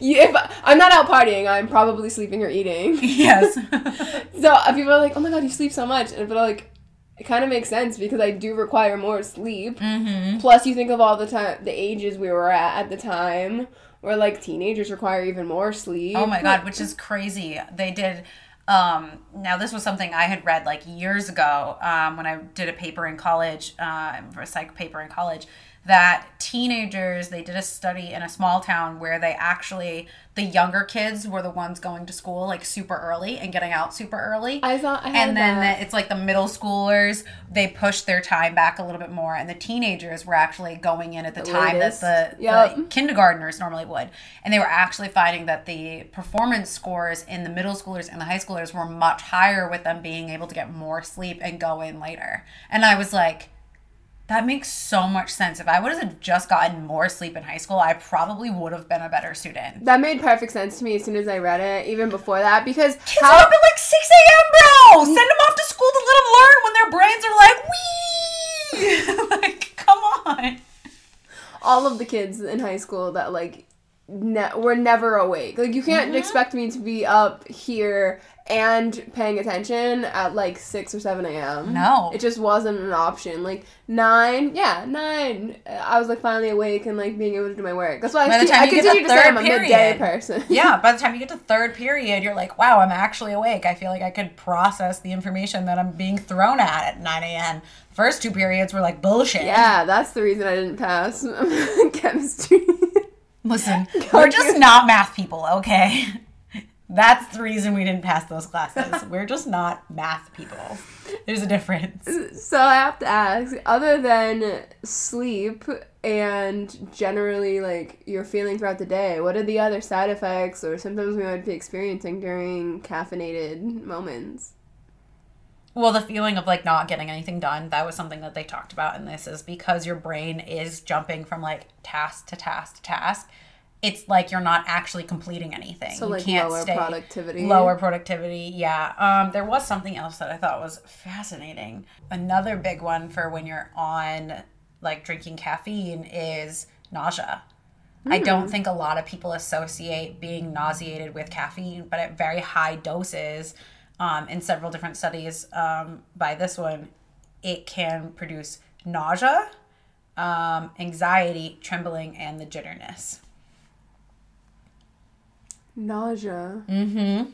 you, if I'm not out partying, I'm probably sleeping or eating. Yes. so uh, people are like, "Oh my god, you sleep so much," and but like, it kind of makes sense because I do require more sleep. Mm-hmm. Plus, you think of all the time, the ages we were at at the time, where like teenagers require even more sleep. Oh my god, which is crazy. They did. Um, now this was something I had read like years ago um, when I did a paper in college, uh, a psych paper in college that teenagers they did a study in a small town where they actually the younger kids were the ones going to school like super early and getting out super early I thought I and then the- it's like the middle schoolers they pushed their time back a little bit more and the teenagers were actually going in at the, The time latest. that the, Yep. the kindergartners normally would and they were actually finding that the performance scores in the middle schoolers and the high schoolers were much higher with them being able to get more sleep and go in later and i was like that makes so much sense. If I would have just gotten more sleep in high school, I probably would have been a better student. That made perfect sense to me as soon as I read it, even before that, because Kids how are up at like 6 a.m., bro! Send them off to school to let them learn when their brains are like, wee! like, come on. all of the kids in high school that like ne- were never awake. Like you Mm-hmm. can't expect me to be up here and paying attention at like six or seven a.m. No. it just wasn't an option. Like nine, yeah, nine. I was like finally awake and like being able to do my work. That's why By I, the time I you get to continue to say I'm a third midday period. person. Yeah, by the time you get to third period, you're like, wow, I'm actually awake. I feel like I could process the information that I'm being thrown at at 9 a.m. First two periods were like bullshit. yeah, that's the reason I didn't pass chemistry. Listen, we're just not math people, okay? That's the reason we didn't pass those classes. We're just not math people. There's a difference. So I have to ask, other than sleep and generally like your feeling throughout the day, what are the other side effects or symptoms we might be experiencing during caffeinated moments? Well, the feeling of like not getting anything done, that was something that they talked about in this is because your brain is jumping from like task to task to task. It's like you're not actually completing anything. So You like can't lower stay- productivity. Lower productivity, yeah. Um, there was something else that I thought was fascinating. Another big one for when you're on like drinking caffeine is nausea. I don't think a lot of people associate being nauseated with caffeine, but at very high doses, um, in several different studies um, by this one, it can produce nausea, um, anxiety, trembling, and the jitterness. Nausea. Mm-hmm.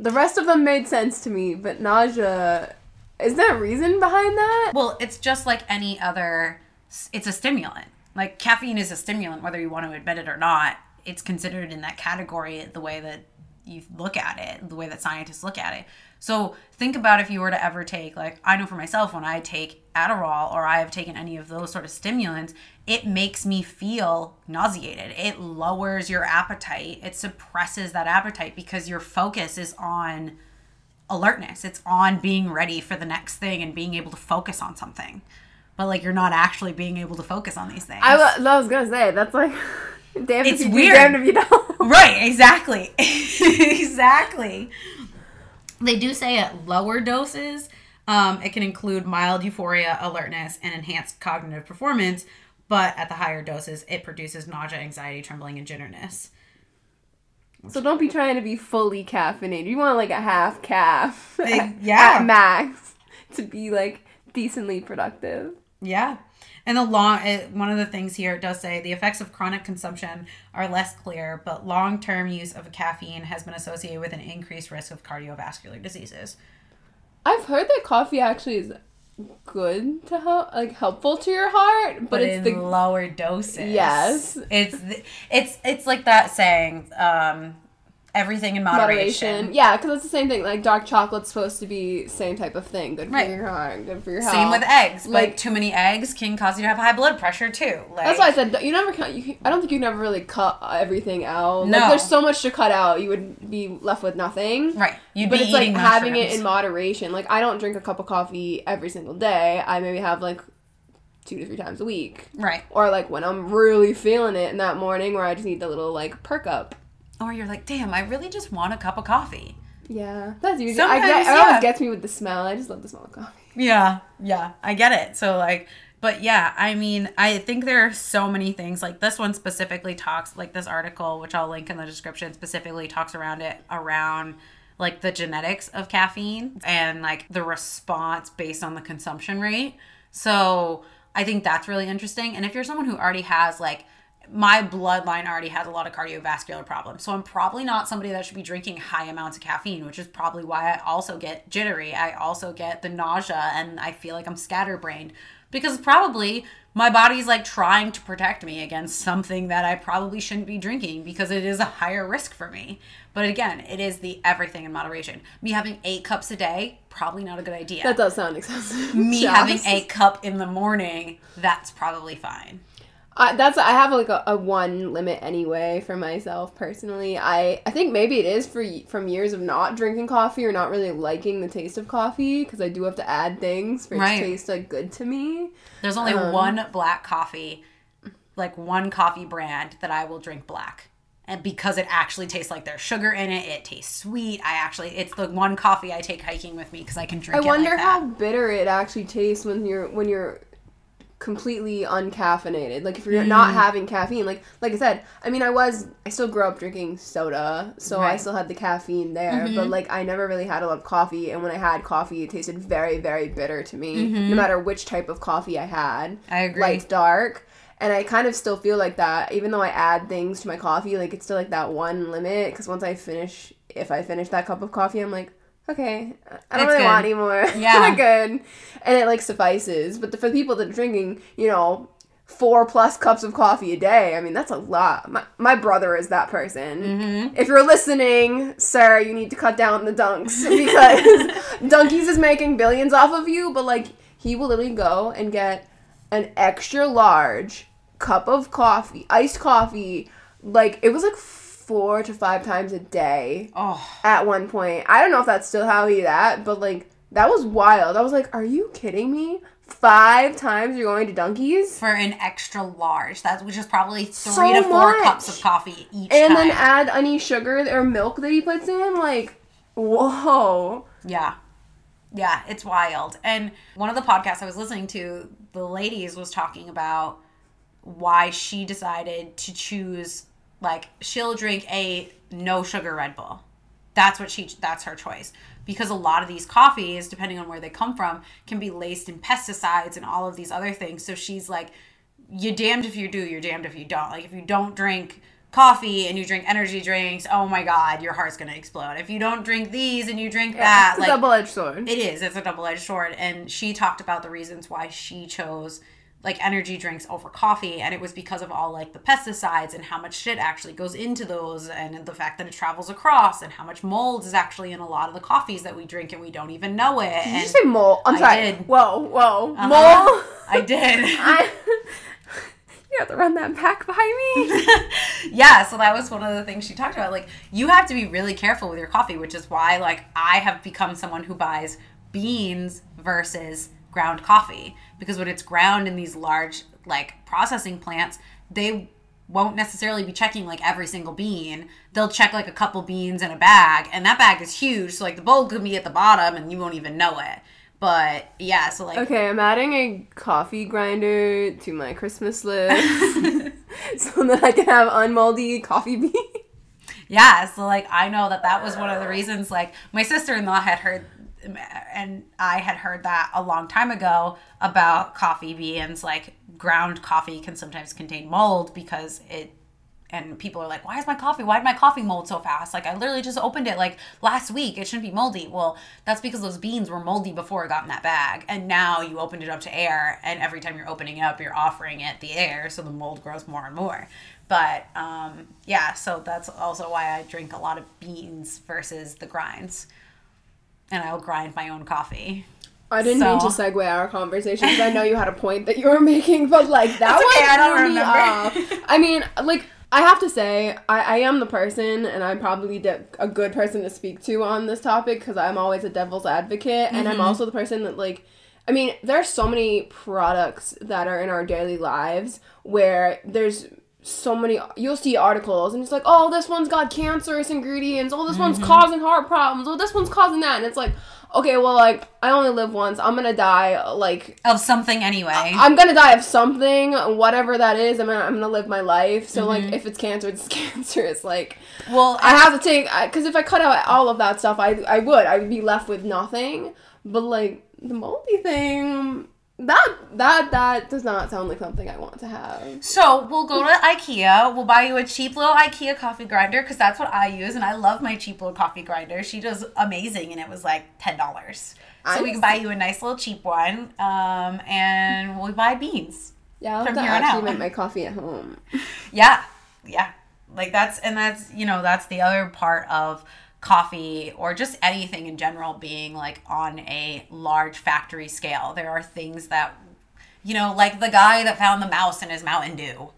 The rest of them made sense to me, but nausea. Is there a reason behind that? Well, it's just like any other. It's a stimulant. Like caffeine is a stimulant, whether you want to admit it or not. It's considered in that category the way that you look at it, the way that scientists look at it. So think about if you were to ever take, like, I know for myself, when I take Adderall or I have taken any of those sort of stimulants, it makes me feel nauseated. It lowers your appetite, it suppresses that appetite because your focus is on alertness. It's on being ready for the next thing and being able to focus on something. But like you're not actually being able to focus on these things. I, I was gonna say that's like. Damn It's if you weird. do, damned if you don't. right, exactly. exactly. They do say at lower doses, um, it can include mild euphoria, alertness, and enhanced cognitive performance. But at the higher doses, it produces nausea, anxiety, trembling, and jitterness. So don't be trying to be fully caffeinated. You want like a half caff. Yeah. At max to be like decently productive. Yeah. And the long, it, one of the things here it does say the effects of chronic consumption are less clear, but long term use of caffeine has been associated with an increased risk of cardiovascular diseases. I've heard that coffee actually is good to help, like helpful to your heart, but, But, it's in the lower doses. Yes. It's the- it's it's like that saying, um, everything in moderation. moderation. Yeah, because it's the same thing. Like dark chocolate's supposed to be same type of thing. Good Right. for your heart. Good for your health. Same with eggs. Like too many eggs can cause you to have high blood pressure too. Like, That's why I said you never. Cut, you, I don't think you never really cut everything out. No. Like, there's so much to cut out. You would be left with nothing. Right. You'd but be it's like having it in moderation. Like I don't drink a cup of coffee every single day. I maybe have like two to three times a week. Right. Or like when I'm really feeling it in that morning where I just need the little like perk up. Or you're like, damn, I really just want a cup of coffee. Yeah, that's usually. I Sometimes, get, it always gets me with the smell. I just love the smell of coffee. Yeah, yeah, I get it. So like, but yeah, I mean, I think there are so many things. Like this one specifically talks, like this article, which I'll link in the description, specifically talks around it around like the genetics of caffeine and like the response based on the consumption rate. So I think that's really interesting. And if you're someone who already has like my bloodline already has a lot of cardiovascular problems. So I'm probably not somebody that should be drinking high amounts of caffeine, which is probably why I also get jittery. I also get the nausea and I feel like I'm scatterbrained. because probably my body's like trying to protect me against something that I probably shouldn't be drinking because it is a higher risk for me. But again, it is the everything in moderation. Me having eight cups a day, probably not a good idea. That does sound excessive. me Jazz. having a cup in the morning, that's probably fine. I, that's I have like a, a one limit anyway for myself personally. I I think maybe it is for from years of not drinking coffee or not really liking the taste of coffee because I do have to add things for it to taste like good to me. There's only Um, one black coffee, like one coffee brand that I will drink black. And because it actually tastes like there's sugar in it, it tastes sweet. I actually, it's the one coffee I take hiking with me because I can drink I wonder like how bitter it actually tastes when you're when you're completely uncaffeinated. Like if you're not having caffeine, like like I said, I mean I was I still grew up drinking soda, so I Right. Mm-hmm. still had the caffeine there, but like I never really had a lot of coffee and when I had coffee it tasted very very bitter to me, no matter which type of coffee I had. Mm-hmm. I agree. Light dark. And I kind of still feel like that, even though I add things to my coffee, like it's still like that one limit. Because once I finish, if I finish that cup of coffee, I'm like, okay, I don't It's really good. want anymore. Yeah. Good. And it like suffices. But the, for the people that are drinking, you know, four plus cups of coffee a day, I mean, that's a lot. My, my brother is that person. Mm-hmm. If you're listening, sir, you need to cut down the dunks because Dunkies is making billions off of you, but like, he will literally go and get an extra large cup of coffee, iced coffee. Like, it was like four to five times a day Oh, at one point. I don't know if that's still how he that, but like that was wild. I was like, "Are you kidding me? Five times you're going to Dunkies?" for an extra large. That which is probably three So to four much. cups of coffee each And time. then add any sugar or milk that he puts in. Like, whoa. Yeah. Yeah, it's wild. And one of the podcasts I was listening to, the ladies was talking about why she decided to choose like she'll drink a no sugar Red Bull. That's what she that's her choice. Because a lot of these coffees, depending on where they come from, can be laced in pesticides and all of these other things. So she's like, you're damned if you do, you're damned if you don't. Like if you don't drink coffee and you drink energy drinks, oh my god, your heart's gonna explode. If you don't drink these and you drink that, it's a like double edged sword. it is. It's a double edged sword. And she talked about the reasons why she chose like energy drinks over coffee. And it was because of all like the pesticides and how much shit actually goes into those and the fact that it travels across and how much mold is actually in a lot of the coffees that we drink and we don't even know it. Did and you say mole? I'm I sorry. did. Whoa, whoa, Uh-huh. mole. I did. I, you have to run that back by me. yeah, so that was one of the things she talked about. Like, you have to be really careful with your coffee, which is why, like, I have become someone who buys beans versus ground coffee. Because when it's ground in these large, like, processing plants, they won't necessarily be checking like every single bean. They'll check like a couple beans in a bag, and that bag is huge. So like the bowl could be at the bottom, and you won't even know it. But yeah, so like Okay, I'm adding a coffee grinder to my Christmas list so that I can have unmoldy coffee beans. Yeah, so like I know that that was one of the reasons. Like my sister in law had heard, and I had heard that a long time ago about coffee beans. Like ground coffee can sometimes contain mold because it. And people are like, "Why is my coffee? Why did my coffee mold so fast? Like I literally just opened it like last week. It shouldn't be moldy." Well, that's because those beans were moldy before it got in that bag, and now you opened it up to air, and every time you're opening it up, you're offering it the air, so the mold grows more and more. But um, yeah, so that's also why I drink a lot of beans versus the grinds. And I'll grind my own coffee. I didn't mean to segue our conversation because I know you had a point that you were making, but like that one okay, I don't threw me off. I mean, like I have to say, I, I am the person, and I'm probably the, a good person to speak to on this topic because I'm always a devil's advocate, and Mm-hmm. I'm also the person that like. I mean, there are so many products that are in our daily lives where there's so many you'll see articles and it's like oh this one's got cancerous ingredients oh this Mm-hmm. one's causing heart problems oh this one's causing that and it's like okay well like i only live once i'm gonna die like Of something anyway. i'm gonna die of something whatever that is i'm gonna, I'm gonna live my life so Mm-hmm. like if it's cancer it's cancer it's like well, i have to take because if i cut out all of that stuff i i would i would be left with nothing but like the moldy thing That that that does not sound like something I want to have. So we'll go to IKEA. We'll buy you a cheap little IKEA coffee grinder because that's what I use, and I love my cheap little coffee grinder. She does amazing, and it was like ten dollars. So we can buy you a nice little cheap one, um, and we'll buy beans. Yeah, I'll have From to here on actually out. make my coffee at home. Yeah, yeah. Like that's and that's you know that's the other part of coffee or just anything in general being like on a large factory scale. There are things that you know, like the guy that found the mouse in his Mountain Dew.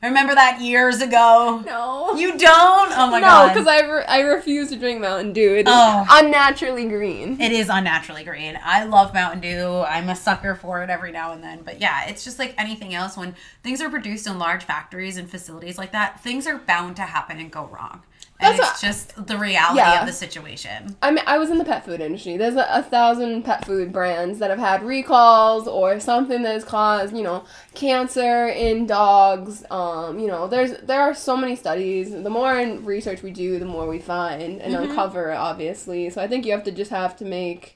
Remember that years ago? No. You don't? Oh my no, god. No, because I, re- I refuse to drink Mountain Dew. It is Oh. unnaturally green. It is unnaturally green. I love Mountain Dew. I'm a sucker for it every now and then. But yeah, it's just like anything else. When things are produced in large factories and facilities like that, things are bound to happen and go wrong. And That's it's just the reality Yeah. of the situation. I mean, I was in the pet food industry. There's a, a thousand pet food brands that have had recalls or something that has caused, you know, cancer in dogs. Um, you know, there's there are so many studies. The more in research we do, the more we find and Mm-hmm. uncover, obviously. So I think you have to just have to make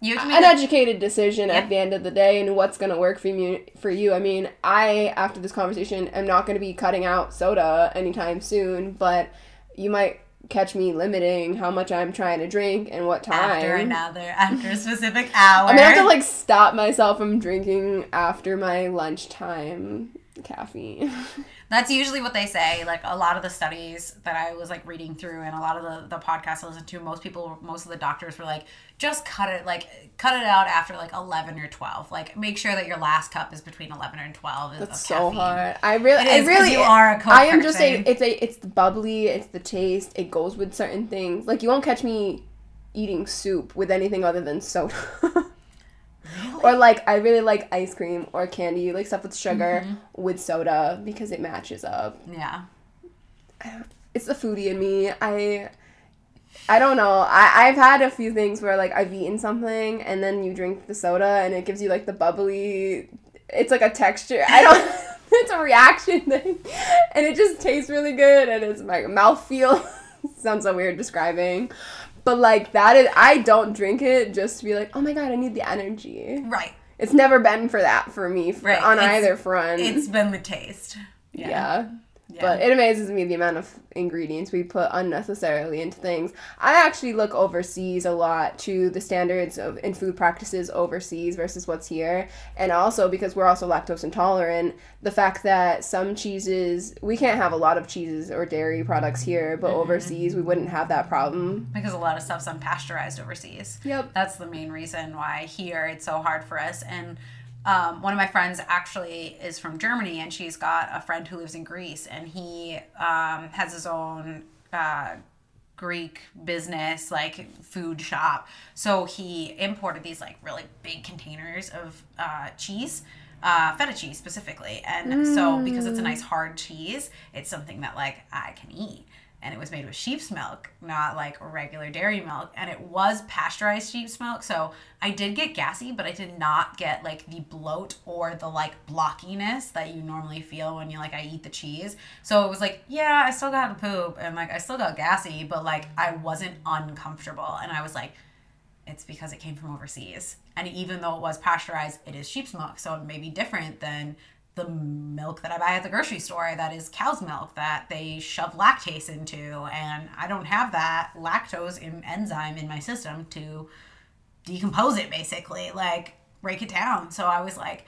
You have to an educated decision Yeah. at the end of the day and what's going to work for you for you i mean i after this conversation am not going to be cutting out soda anytime soon but you might catch me limiting how much i'm trying to drink and what time after another after a specific hour. i'm gonna have to like stop myself from drinking after my lunchtime caffeine That's usually what they say. Like a lot of the studies that I was like reading through and a lot of the, the podcasts I listened to, most people, most of the doctors were like, just cut it, like cut it out after like 11 or 12. Like make sure that your last cup is between 11 and 12. of That's so caffeine. hard. I really, It I really, you are a Coke I am just person. saying, it's a, it's the bubbly, it's the taste. It goes with certain things. Like you won't catch me eating soup with anything other than soda. Or like I really like ice cream or candy, like stuff with sugar Mm-hmm. with soda because it matches up. Yeah. It's the foodie in me. I I don't know. I, I've had a few things where like I've eaten something and then you drink the soda and it gives you like the bubbly it's like a texture. I don't it's a reaction thing. And it just tastes really good and it's my mouth feel sounds so weird describing. But like that is I don't drink it just to be like, oh my god, I need the energy. Right. It's never been for that for me for, Right. on It's- either front. It's been the taste. yeah. Yeah. But it amazes me the amount of ingredients we put unnecessarily into things. I actually look overseas a lot to the standards of in food practices overseas versus what's here. And also because we're also lactose intolerant, the fact that some cheeses we can't have a lot of cheeses or dairy products here, but mm-hmm. overseas we wouldn't have that problem. because a lot of stuff's unpasteurized overseas. Yep. That's the main reason why here it's so hard for us. And um, one of my friends actually is from Germany, and she's got a friend who lives in Greece, and he um, has his own. Uh, Greek business, like food shop. So he imported these like really big containers of uh, cheese, uh, feta cheese specifically. And so because it's a nice hard cheese, it's something that like I can eat. And it was made with sheep's milk, not like regular dairy milk. And it was pasteurized sheep's milk. So I did get gassy, but I did not get like the bloat or the like blockiness that you normally feel when you like I eat the cheese. So it was like, yeah, I still got to poop and like I still got gassy, but like I wasn't uncomfortable. And I was like, it's because it came from overseas. And even though it was pasteurized, it is sheep's milk. So it may be different than the milk that I buy at the grocery store that is cow's milk that they shove lactase into. And I don't have that lactose in, enzyme in my system to decompose it, basically, like break it down. So I was like,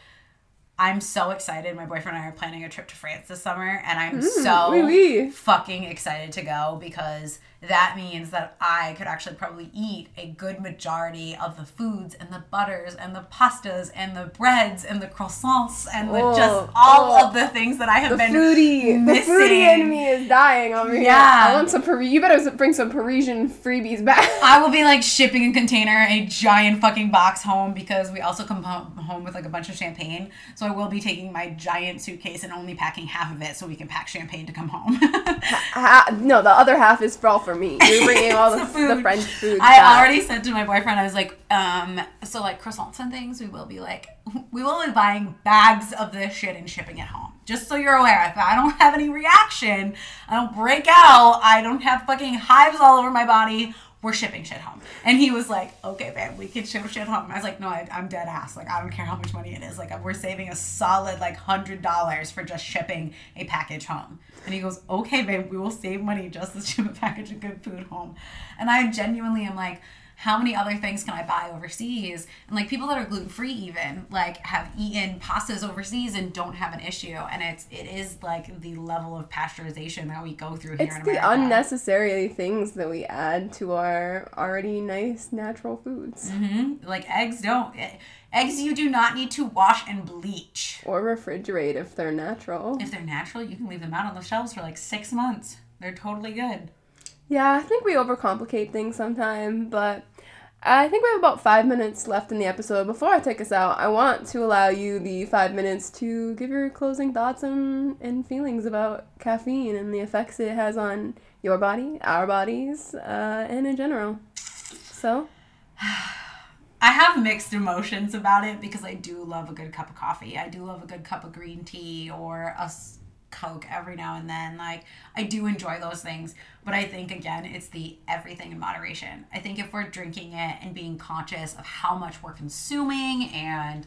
I'm so excited. My boyfriend and I are planning a trip to France this summer, and I'm mm, so oui, oui. fucking excited to go because that means that I could actually probably eat a good majority of the foods and the butters and the pastas and the breads and the croissants and the, Oh, just oh. all oh. of the things that I have The been foodie, missing. the foodie in me is dying over here. Yeah. I want some. Par- you better bring some Parisian freebies back. I will be like shipping a container, a giant fucking box home because we also come home with like a bunch of champagne. So I will be taking my giant suitcase and only packing half of it so we can pack champagne to come home. Ha- no, the other half is for all for me. You're bringing all the, food. the. French food. I back. already said to my boyfriend, I was like, um, so like croissants and things, we will be like, we will be buying bags of this shit and shipping it home. Just so you're aware, if I don't have any reaction, I don't break out, I don't have fucking hives all over my body, we're shipping shit home. And he was like, okay, babe, we can ship shit home. I was like, no, I, I'm dead ass. Like, I don't care how much money it is. Like, we're saving a solid, like, $100 for just shipping a package home. And he goes, okay, babe, we will save money just to ship a package of good food home. And I genuinely am like, how many other things can I buy overseas? And like people that are gluten free even like have eaten pastas overseas and don't have an issue. And it's it is like the level of pasteurization that we go through here It's in the unnecessary things that we add to our already nice natural foods Mhm. Like eggs don't eggs you do not need to wash and bleach. or refrigerate if they're natural. If they're natural, you can leave them out on the shelves for like six months. They're totally good. Yeah, I think we overcomplicate things sometimes, but I think we have about five minutes left in the episode. Before I take us out, I want to allow you the five minutes to give your closing thoughts and, and feelings about caffeine and the effects it has on your body, our bodies, uh, and in general. So, I have mixed emotions about it because I do love a good cup of coffee. I do love a good cup of green tea or a Coke every now and then. Like, I do enjoy those things. But I think, again, it's the everything in moderation. I think if we're drinking it and being conscious of how much we're consuming and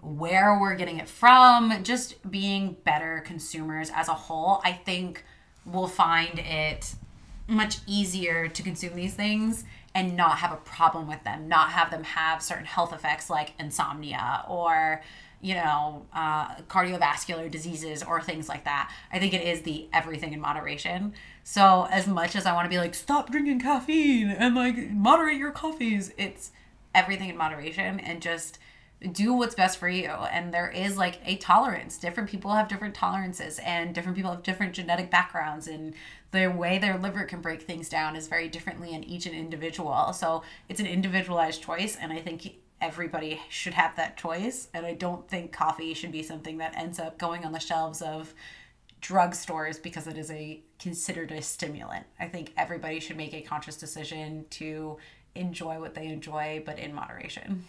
where we're getting it from, just being better consumers as a whole, I think we'll find it much easier to consume these things and not have a problem with them, not have them have certain health effects like insomnia or, you know, uh, cardiovascular diseases or things like that. I think it is the everything in moderation. So, as much as I want to be like, stop drinking caffeine and like moderate your coffees, it's everything in moderation and just do what's best for you and there is like a tolerance different people have different tolerances and different people have different genetic backgrounds and the way their liver can break things down is very differently in each individual so it's an individualized choice and i think everybody should have that choice and i don't think coffee should be something that ends up going on the shelves of drugstores because it is a considered a stimulant i think everybody should make a conscious decision to enjoy what they enjoy but in moderation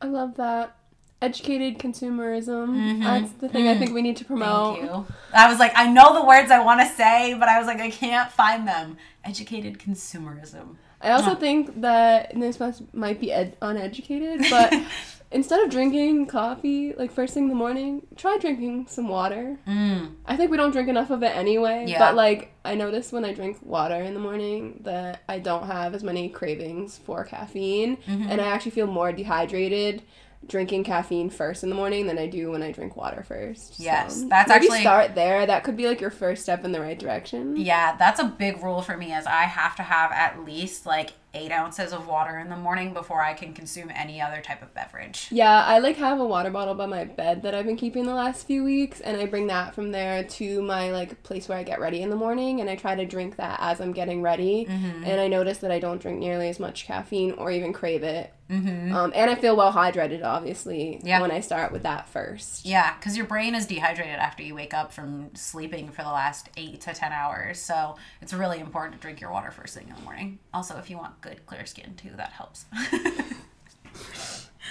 I love that. Educated consumerism. Mm-hmm. That's the thing I think we need to promote. Thank you. I was like, I know the words I want to say, but I was like, I can't find them. Educated consumerism. I also think that and this must, might be ed- uneducated, but instead of drinking coffee like first thing in the morning, try drinking some water. Mm. I think we don't drink enough of it anyway. Yeah. But like I notice when I drink water in the morning that I don't have as many cravings for caffeine, Mm-hmm. and I actually feel more dehydrated drinking caffeine first in the morning than I do when I drink water first. Yes, So that's actually- start there. That could be like your first step in the right direction. Yeah, that's a big rule for me. Is I have to have at least like eight ounces of water in the morning before I can consume any other type of beverage. Yeah, I like have a water bottle by my bed that I've been keeping the last few weeks and I bring that from there to my like place where I get ready in the morning and I try to drink that as I'm getting ready Mm-hmm. and I notice that I don't drink nearly as much caffeine or even crave it. Mm-hmm. Um, and I feel well hydrated obviously Yeah. when I start with that first. Yeah, because your brain is dehydrated after you wake up from sleeping for the last eight to ten hours. So it's really important to drink your water first thing in the morning. Also, if you want good clear skin too, that helps.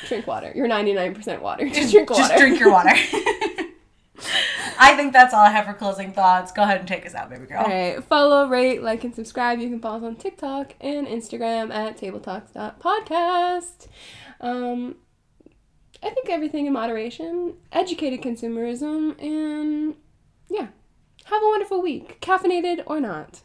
Drink water. You're 99% water. Just drink water. Just drink your water. I think that's all I have for closing thoughts. Go ahead and take us out, baby girl. All right. Follow, rate, like, and subscribe. You can follow us on TikTok and Instagram at tabletalks.podcast. Um, I think everything in moderation, educated consumerism, and yeah. Have a wonderful week, caffeinated or not.